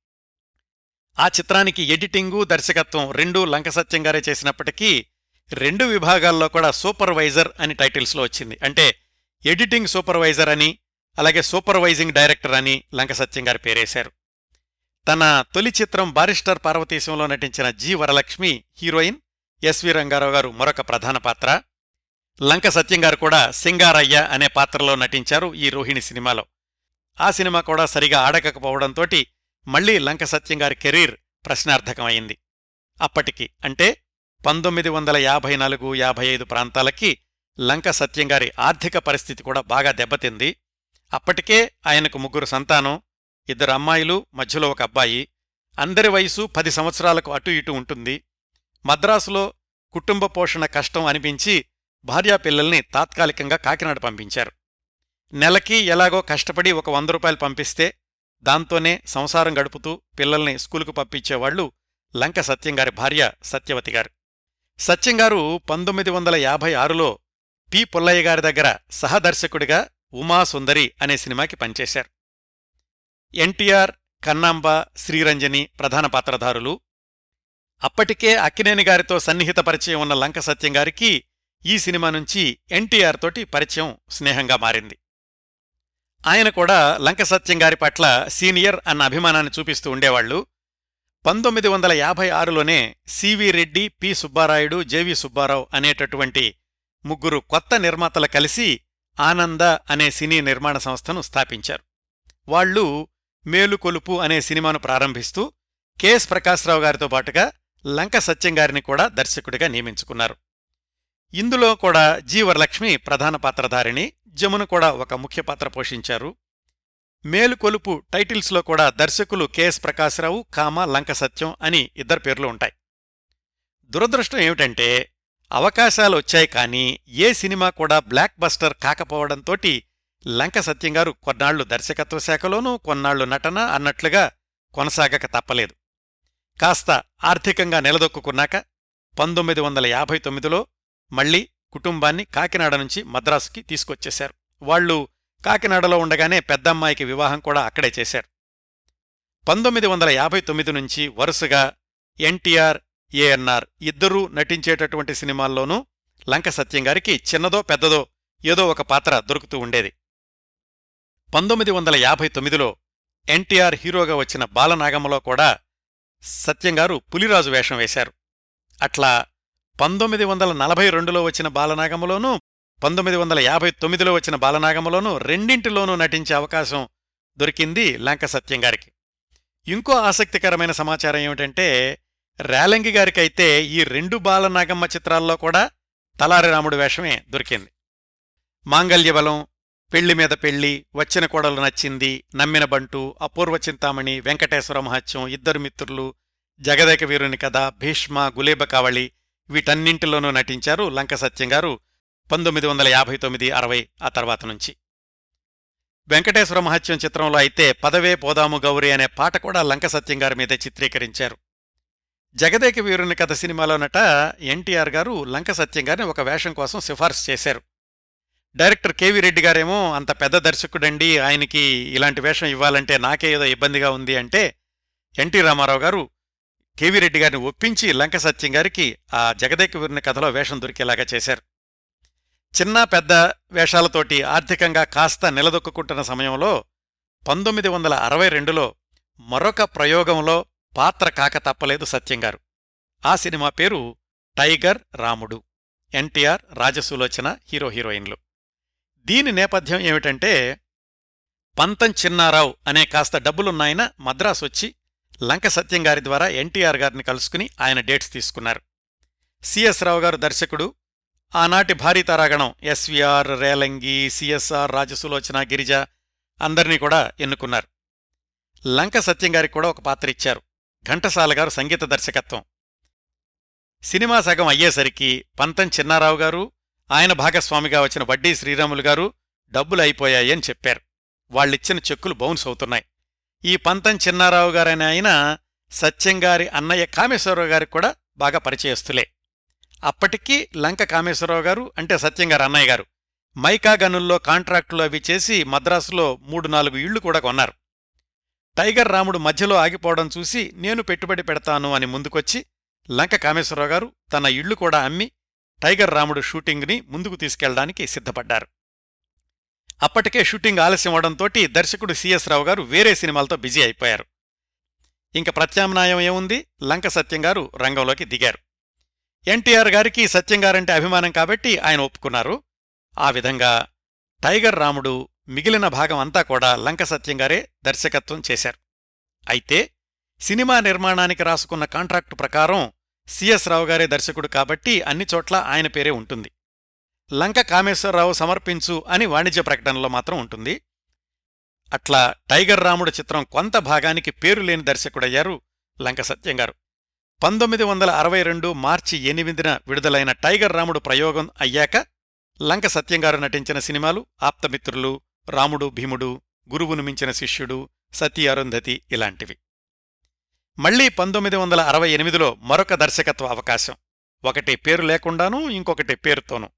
ఆ చిత్రానికి ఎడిటింగు దర్శకత్వం రెండూ లంకసత్యంగారే చేసినప్పటికీ రెండు విభాగాల్లో కూడా సూపర్వైజర్ అని టైటిల్స్లో వచ్చింది. అంటే ఎడిటింగ్ సూపర్వైజర్ అని అలాగే సూపర్వైజింగ్ డైరెక్టర్ అని లంకసత్యంగారి పేరేశారు. తన తొలి చిత్రం బారిస్టర్ పార్వతీశంలో నటించిన G Varalakshmi heroine SV Ranga Rao గారు మరొక ప్రధాన పాత్ర. లంక సత్యంగారు కూడా సింగారయ్య అనే పాత్రలో నటించారు ఈ రోహిణి సినిమాలో. ఆ సినిమా కూడా సరిగా ఆడకపోవడంతోటి మళ్ళీ లంక సత్యంగారి కెరీర్ ప్రశ్నార్థకమైంది. అప్పటికి అంటే పంతొమ్మిది వందల యాభై నాలుగు యాభై ఐదు ప్రాంతాలకి లంక సత్యంగారి ఆర్థిక పరిస్థితి కూడా బాగా దెబ్బతింది. అప్పటికే ఆయనకు ముగ్గురు సంతానం ఇద్దరు అమ్మాయిలు మధ్యలో ఒక అబ్బాయి. అందరి వయసు పది సంవత్సరాలకు అటు ఇటు ఉంటుంది. మద్రాసులో కుటుంబ పోషణ కష్టం అనిపించి భార్యాపిల్లల్ని తాత్కాలికంగా కాకినాడ పంపించారు. నెలకి ఎలాగో కష్టపడి ఒక వంద రూపాయలు పంపిస్తే దాంతోనే సంసారం గడుపుతూ పిల్లల్ని స్కూలుకు పంపించేవాళ్ళు లంక సత్యంగారి భార్య సత్యవతి గారు. సత్యంగారు పంతొమ్మిది వందల యాభై ఆరులో పి. పుల్లయ్య గారి దగ్గర సహదర్శకుడిగా ఉమాసుందరి అనే సినిమాకి పనిచేశారు. ఎన్టీఆర్ కన్నాంబ శ్రీరంజని ప్రధాన పాత్రధారులు. అప్పటికే అక్కినేని గారితో సన్నిహిత పరిచయం ఉన్న లంక సత్యంగారికి ఈ సినిమా నుంచి ఎన్టీఆర్ తోటి పరిచయం స్నేహంగా మారింది. ఆయన కూడా లంక సత్యం గారి పట్ల సీనియర్ అన్న అభిమానాన్ని చూపిస్తూ ఉండేవాళ్ళు పంతొమ్మిది వందల యాభై ఆరులోనే CV Reddy P Subbarayudu JV Subba Rao అనేటటువంటి ముగ్గురు కొత్త నిర్మాతలు కలిసి ఆనంద అనే సినీ నిర్మాణ సంస్థను స్థాపించారు. వాళ్ళు మేలుకొలుపు అనే సినిమాను ప్రారంభిస్తూ కెఎస్ ప్రకాశ్రావు గారితో పాటుగా లంక సత్యం గారిని కూడా దర్శకుడిగా నియమించుకున్నారు. ఇందులో కూడా జి వరలక్ష్మి ప్రధాన పాత్రధారిణి ఉద్యమును కూడా ఒక ముఖ్య పాత్ర పోషించారు. మేలుకొలుపు టైటిల్స్లో కూడా దర్శకులు కెఎస్ ప్రకాశ్రావు కామ లంక సత్యం అని ఇద్దరు పేర్లు ఉంటాయి. దురదృష్టం ఏమిటంటే అవకాశాలు వచ్చాయి కానీ ఏ సినిమా కూడా బ్లాక్ బస్టర్ కాకపోవడంతోటి లంక సత్యం గారు కొన్నాళ్ళు దర్శకత్వ శాఖలోనూ కొన్నాళ్ళు నటన అన్నట్లుగా కొనసాగక తప్పలేదు. కాస్త ఆర్థికంగా నిలదొక్కున్నాక పంతొమ్మిది వందల యాభై తొమ్మిదిలో మళ్ళీ కుటుంబాన్ని కాకినాడ నుంచి మద్రాసుకి తీసుకొచ్చేశారు. వాళ్ళు కాకినాడలో ఉండగానే పెద్దమ్మాయికి వివాహం కూడా అక్కడే చేశారు. పంతొమ్మిది వందల యాభై తొమ్మిది నుంచి వరుసగా ఎన్టీఆర్ ఏఎన్ఆర్ ఇద్దరూ నటించేటటువంటి సినిమాల్లోనూ లంక సత్యం గారికి చిన్నదో పెద్దదో ఏదో ఒక పాత్ర దొరుకుతూ ఉండేది. పంతొమ్మిది వందల యాభై తొమ్మిదిలో ఎన్టీఆర్ హీరోగా వచ్చిన బాలనాగమలో కూడా సత్యంగారు పులిరాజు వేషం వేశారు. అట్లా పంతొమ్మిది వందల నలభై రెండులో వచ్చిన బాలనాగములోనూ పంతొమ్మిది వందల యాభై తొమ్మిదిలో వచ్చిన బాలనాగములోనూ రెండింటిలోనూ నటించే అవకాశం దొరికింది లంక సత్యం గారికి. ఇంకో ఆసక్తికరమైన సమాచారం ఏమిటంటే రేలంగి గారికైతే ఈ రెండు బాలనాగమ్మ చిత్రాల్లో కూడా తలారి రాముడు వేషమే దొరికింది. మాంగల్యబలం పెళ్ళి మీద పెళ్ళి వచ్చిన కోడలు నచ్చింది నమ్మిన బంటు అపూర్వ చింతామణి వెంకటేశ్వర మహత్యం ఇద్దరు మిత్రులు జగదేక వీరుని కథ భీష్మ గులేబకావళి వీటన్నింటిలోనూ నటించారు లంక సత్యం గారు పంతొమ్మిది వందల యాభై తొమ్మిది అరవై ఆ తర్వాత నుంచి. వెంకటేశ్వర మహత్యం చిత్రంలో అయితే పదవే పోదాము గౌరి అనే పాట కూడా లంక సత్యం గారి మీదే చిత్రీకరించారు. జగదేక వీరుని కథ సినిమాలోనట ఎన్టీఆర్ గారు లంక సత్యం గారిని ఒక వేషం కోసం సిఫార్సు చేశారు. డైరెక్టర్ కేవీ రెడ్డి గారేమో అంత పెద్ద దర్శకుడండి ఆయనకి ఇలాంటి వేషం ఇవ్వాలంటే నాకే ఏదో ఇబ్బందిగా ఉంది అంటే ఎన్టీ రామారావు గారు కేవీ రెడ్డి గారిని ఒప్పించి లంక సత్యం గారికి ఆ జగదేక వీరుని కథలో వేషం దొరికేలాగా చేశారు. చిన్న పెద్ద వేషాలతోటి ఆర్థికంగా కాస్త నిలదొక్కుంటున్న సమయంలో పంతొమ్మిది వందల అరవై రెండులో మరొక ప్రయోగంలో పాత్ర కాక తప్పలేదు సత్యంగారు ఆ సినిమా పేరు టైగర్ రాముడు ఎన్టీఆర్ రాజసులోచన హీరో హీరోయిన్లు. దీని నేపథ్యం ఏమిటంటే పంతం చిన్నారావు అనే కాస్త డబ్బులున్నాయన మద్రాసు లంక లంక సత్యంగారి ద్వారా ఎన్టీఆర్ గారిని కలుసుకుని ఆయన డేట్స్ తీసుకున్నారు. సిఎస్ రావు గారు దర్శకుడు. ఆనాటి భారీ తారాగణం ఎస్వీఆర్ రేలంగి సిఎస్ఆర్ రాజసులోచన గిరిజ అందర్నీ కూడా ఎన్నుకున్నారు. లంక సత్యంగారికి కూడా ఒక పాత్ర ఇచ్చారు. ఘంటసాల గారు సంగీత దర్శకత్వం. సినిమా సగం అయ్యేసరికి పంతం చిన్నారావు గారు ఆయన భాగస్వామిగా వచ్చిన వడ్డీ శ్రీరాములు గారు డబ్బులు అయిపోయాయని చెప్పారు. వాళ్ళిచ్చిన చెక్కులు బౌన్స్ అవుతున్నాయి. ఈ పంతం చిన్నారావు గారని ఆయన సత్యంగారి అన్నయ్య కామేశ్వరరావు గారికి కూడా బాగా పరిచయస్తులే. అప్పటికీ లంక కామేశ్వరరావు గారు అంటే సత్యంగారి అన్నయ్య గారు. మైకా గనుల్లో కాంట్రాక్టులు అవి చేసి మద్రాసులో మూడు నాలుగు ఇళ్ళు కూడా కొన్నారు. టైగర్ రాముడు మధ్యలో ఆగిపోవడం చూసి నేను పెట్టుబడి పెడతాను అని ముందుకొచ్చి లంక కామేశ్వరరావు గారు తన ఇళ్ళు కూడా అమ్మి టైగర్ రాముడు షూటింగ్ని ముందుకు తీసుకెళ్ళడానికి సిద్ధపడ్డారు. అప్పటికే షూటింగ్ ఆలస్యం అవడంతోటి దర్శకుడు సిఎస్ రావు గారు వేరే సినిమాలతో బిజీ అయిపోయారు. ఇంక ప్రత్యామ్నాయం ఏముంది? లంక సత్యం గారు రంగంలోకి దిగారు. ఎన్టీఆర్ గారికి సత్యం గారంటే అభిమానం కాబట్టి ఆయన ఒప్పుకున్నారు. ఆ విధంగా టైగర్ రాముడు మిగిలిన భాగం అంతా కూడా లంక సత్యంగారే దర్శకత్వం చేశారు. అయితే సినిమా నిర్మాణానికి రాసుకున్న కాంట్రాక్టు ప్రకారం సిఎస్ రావు గారే దర్శకుడు కాబట్టి అన్ని చోట్ల ఆయన పేరే ఉంటుంది. లంక కామేశ్వరరావు సమర్పించు అని వాణిజ్య ప్రకటనలో మాత్రం ఉంటుంది. అట్లా టైగర్ రాముడు చిత్రం కొంత భాగానికి పేరు లేని దర్శకుడయ్యారు లంక సత్యంగారు. పంతొమ్మిది వందల అరవై రెండు మార్చి ఎనిమిదిన విడుదలైన టైగర్ రాముడు ప్రయోగం అయ్యాక లంక సత్యంగారు నటించిన సినిమాలు ఆప్తమిత్రులు రాముడు భీముడు గురువును మించిన శిష్యుడు సతీ అరుంధతి ఇలాంటివి. మళ్ళీ పంతొమ్మిది వందల అరవై ఎనిమిదిలో మరొక దర్శకత్వ అవకాశం. ఒకటి పేరు లేకుండానూ ఇంకొకటి పేరుతోనూ.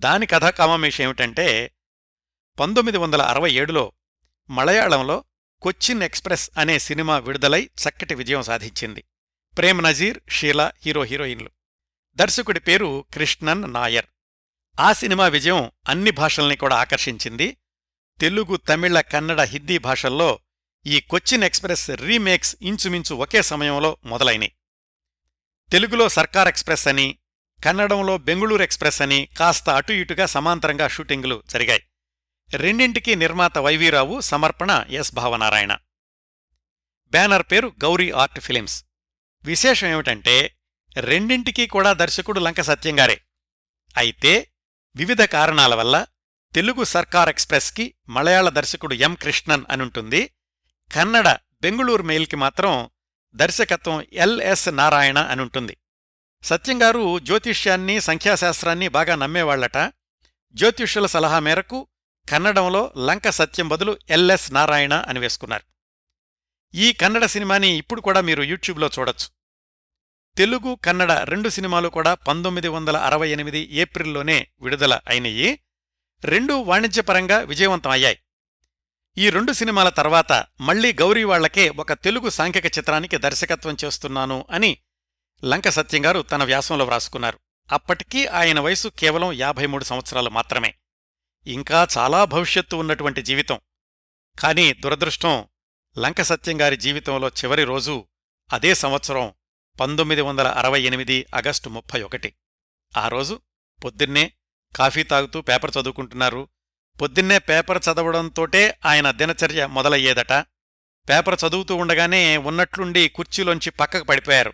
దాని కథాకామమేషం ఏమిటంటే పంతొమ్మిది వందల అరవై ఏడులో మలయాళంలో కొచ్చిన్ ఎక్స్ప్రెస్ అనే సినిమా విడుదలై చక్కటి విజయం సాధించింది. ప్రేమ్ నజీర్ షీలా హీరో హీరోయిన్లు. దర్శకుడి పేరు కృష్ణన్ నాయర్. ఆ సినిమా విజయం అన్ని భాషల్ని కూడా ఆకర్షించింది. తెలుగు తమిళ కన్నడ హిందీ భాషల్లో ఈ కొచ్చిన్ ఎక్స్ప్రెస్ రీమేక్స్ ఇంచుమించు ఒకే సమయంలో మొదలైనవి తెలుగులో సర్కార్ ఎక్స్ప్రెస్ అని కన్నడంలో బెంగుళూరు ఎక్స్ప్రెస్ అని కాస్త అటు ఇటుగా సమాంతరంగా షూటింగులు జరిగాయి. రెండింటికీ నిర్మాత వైవీరావు సమర్పణ ఎస్ భావనారాయణ. బ్యానర్ పేరు గౌరీ ఆర్ట్ ఫిలిమ్స్. విశేషం ఏమిటంటే రెండింటికీ కూడా దర్శకుడు లంక సత్యంగారే అయితే వివిధ కారణాల వల్ల తెలుగు సర్కార్ ఎక్స్ప్రెస్కి మలయాళ దర్శకుడు ఎం కృష్ణన్ అనుంటుంది. కన్నడ బెంగుళూరు మెయిల్కి మాత్రం దర్శకత్వం ఎల్ఎస్ నారాయణ అనుంటుంది. సత్యంగారు జ్యోతిష్యాన్ని సంఖ్యాశాస్త్రాన్ని బాగా నమ్మేవాళ్ళట జ్యోతిష్యుల సలహా మేరకు కన్నడంలో లంక సత్యం బదులు ఎల్ఎస్ నారాయణ అని వేసుకున్నారు. ఈ కన్నడ సినిమాని ఇప్పుడు కూడా మీరు యూట్యూబ్లో చూడొచ్చు. తెలుగు కన్నడ రెండు సినిమాలు కూడా పంతొమ్మిది వందల అరవై ఎనిమిది ఏప్రిల్లోనే విడుదల అయినయి. రెండూ వాణిజ్యపరంగా విజయవంతం అయ్యాయి. ఈ రెండు సినిమాల తర్వాత మళ్ళీ గౌరీ వాళ్ళకే ఒక తెలుగు సాంఘిక చిత్రానికి దర్శకత్వం చేస్తున్నాను అని లంక సత్యంగారు తన వ్యాసంలో వ్రాసుకున్నారు. అప్పటికీ ఆయన వయసు కేవలం యాభై మూడు సంవత్సరాలు మాత్రమే. ఇంకా చాలా భవిష్యత్తు ఉన్నటువంటి జీవితం. కాని దురదృష్టం లంక సత్యంగారి జీవితంలో చివరి రోజు అదే సంవత్సరం పంతొమ్మిది వందల అరవై ఎనిమిది ఆగస్టు ముప్పై ఒకటి. ఆ రోజు పొద్దున్నే కాఫీ తాగుతూ పేపర్ చదువుకుంటున్నారు. పొద్దున్నే పేపర్ చదవడంతోటే ఆయన దినచర్య మొదలయ్యేదట. పేపర్ చదువుతూ ఉండగానే ఉన్నట్లుండి కుర్చీలోంచి పక్కకు పడిపోయారు.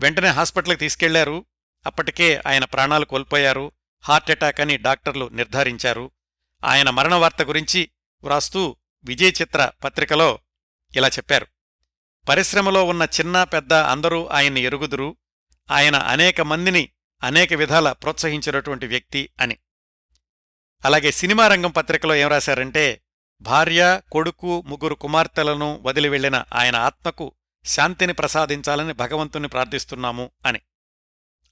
వెంటనే హాస్పిటల్కి తీసుకెళ్ళారు. అప్పటికే ఆయన ప్రాణాలు కోల్పోయారు. హార్ట్ అటాక్ అని డాక్టర్లు నిర్ధారించారు. ఆయన మరణ వార్త గురించి వ్రాస్తూ విజయ్ చిత్ర పత్రికలో ఇలా చెప్పారు. పరిశ్రమలో ఉన్న చిన్న పెద్ద అందరూ ఆయన్ని ఎరుగుదురు. ఆయన అనేక మందిని అనేక విధాల ప్రోత్సహించినటువంటి వ్యక్తి అని. అలాగే సినిమా రంగం పత్రికలో ఏం రాశారంటే భార్య కొడుకు ముగ్గురు కుమార్తెలను వదిలి వెళ్ళిన ఆయన ఆత్మకు శాంతిని ప్రసాదించాలని భగవంతుని ప్రార్థిస్తున్నాము అని.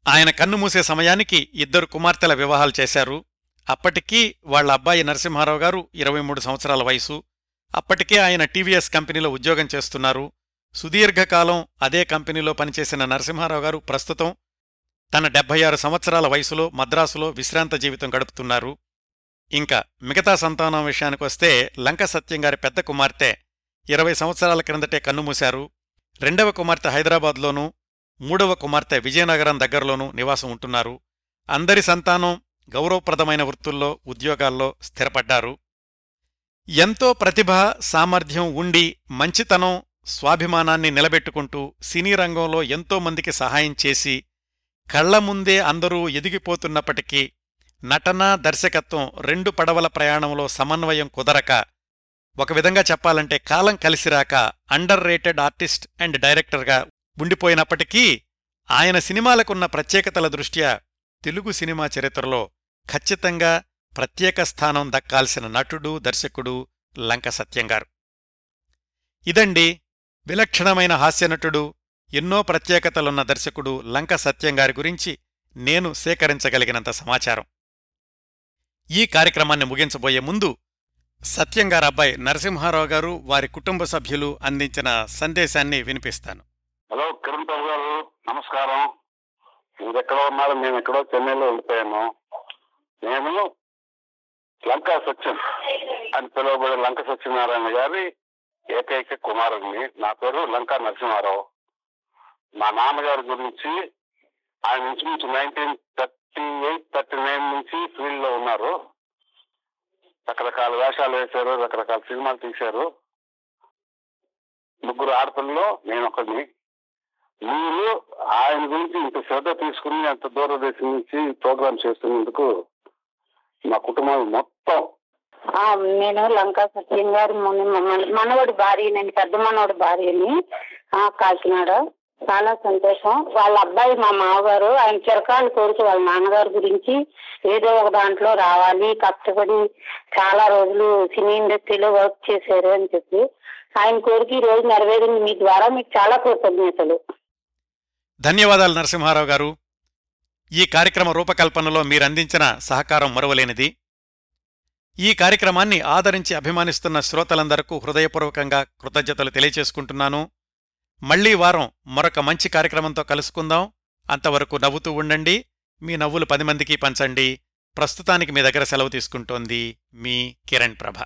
ఆయన కన్ను మూసే సమయానికి ఇద్దరు కుమార్తెల వివాహాలు చేశారు. అప్పటికీ వాళ్ళ అబ్బాయి నరసింహారావు గారు ఇరవై మూడు సంవత్సరాల వయసు. అప్పటికే ఆయన టీవీఎస్ కంపెనీలో ఉద్యోగం చేస్తున్నారు. సుదీర్ఘకాలం అదే కంపెనీలో పనిచేసిన నరసింహారావు గారు ప్రస్తుతం తన డెబ్బై ఆరు సంవత్సరాల వయసులో మద్రాసులో విశ్రాంత జీవితం గడుపుతున్నారు. ఇంకా మిగతా సంతానం విషయానికొస్తే లంక సత్యంగారి పెద్ద కుమార్తె ఇరవై సంవత్సరాల క్రిందటే కన్నుమూశారు రెండవ కుమార్తె హైదరాబాద్లోనూ మూడవ కుమార్తె విజయనగరం దగ్గరలోనూ నివాసం ఉంటున్నారు. అందరి సంతానం గౌరవప్రదమైన వృత్తుల్లో ఉద్యోగాల్లో స్థిరపడ్డారు. ఎంతో ప్రతిభ సామర్థ్యం ఉండి మంచితనం స్వాభిమానాన్ని నిలబెట్టుకుంటూ సినీ రంగంలో ఎంతో మందికి సహాయం చేసి కళ్ళ ముందే అందరూ ఎదిగిపోతున్నప్పటికీ నటన దర్శకత్వం రెండు పడవల ప్రయాణంలో సమన్వయం కుదరక ఒక విధంగా చెప్పాలంటే కాలం కలిసిరాక అండర్ రేటెడ్ ఆర్టిస్ట్ అండ్ డైరెక్టర్గా ఉండిపోయినప్పటికీ ఆయన సినిమాలకున్న ప్రత్యేకతల దృష్ట్యా తెలుగు సినిమా చరిత్రలో ఖచ్చితంగా ప్రత్యేక స్థానం దక్కాల్సిన నటుడు దర్శకుడు లంక సత్యంగారు ఇదండి విలక్షణమైన హాస్యనటుడు ఎన్నో ప్రత్యేకతలున్న దర్శకుడు లంక సత్యంగారి గురించి నేను సేకరించగలిగినంత సమాచారం. ఈ కార్యక్రమాన్ని ముగించబోయే ముందు సత్యంగారబ్బాయి నరసింహారావు గారు వారి కుటుంబ సభ్యులు అందించిన సందేశాన్ని వినిపిస్తాను. హలో కిరణ్ ప్రభు గారు నమస్కారం. మీరు ఎక్కడ ఉన్నారు మేము ఎక్కడో చెన్నైలో వెళ్ళిపోయాము నేను లంకా సత్యం అని పిలువబడే లంక సత్యనారాయణ గారి ఏకైక కుమారుడిని. నా పేరు లంకా నరసింహారావు. మా నాన్నగారి గురించి ఆయన నుంచి nineteen thirty eight thirty nine నుంచి ఫీల్డ్లో ఉన్నారు. రకరకాల వేషాలు వేశారు రకరకాల సినిమాలు తీశారు. ముగ్గురు ఆడపిల్లలు నేను ఒకరిని మీరు ఆయన గురించి ఇంత శ్రద్ధ తీసుకుని అంత దూరదేశం నుంచి ప్రోగ్రామ్ చేస్తున్నందుకు మా కుటుంబం మొత్తం. నేను లంకా సత్యం గారి మొన్న- మన- మనవడి భార్యనండి పెద్ద మనవడి భార్యని. కాకినాడ. చాలా సంతోషం. వాళ్ళ అబ్బాయి మా మామగారు ఆయన చిరకాలు కోరిక వాళ్ళ నాన్నగారి గురించి ఏదో ఒక దాంట్లో రావాలి కష్టపడి చాలా రోజులు సినీ ఇండస్ట్రీలో వర్క్ చేశారు అని చెప్పి ఆయన కోరిక ఈ రోజు నెరవేరింది. మీ ద్వారా మీకు చాలా కృతజ్ఞతలు. ధన్యవాదాలు నరసింహారావు గారు. ఈ కార్యక్రమ రూపకల్పనలో మీరందించిన సహకారం మరువలేనిది. ఈ కార్యక్రమాన్ని ఆదరించి అభిమానిస్తున్న శ్రోతలందరకు హృదయపూర్వకంగా కృతజ్ఞతలు తెలియచేసుకుంటున్నాను మళ్ళీ వారం మరొక మంచి కార్యక్రమంతో కలుసుకుందాం. అంతవరకు నవ్వుతూ ఉండండి. మీ నవ్వులు పది మందికి పంచండి. ప్రస్తుతానికి మీ దగ్గర సెలవు తీసుకుంటోంది మీ కిరణ్ ప్రభ.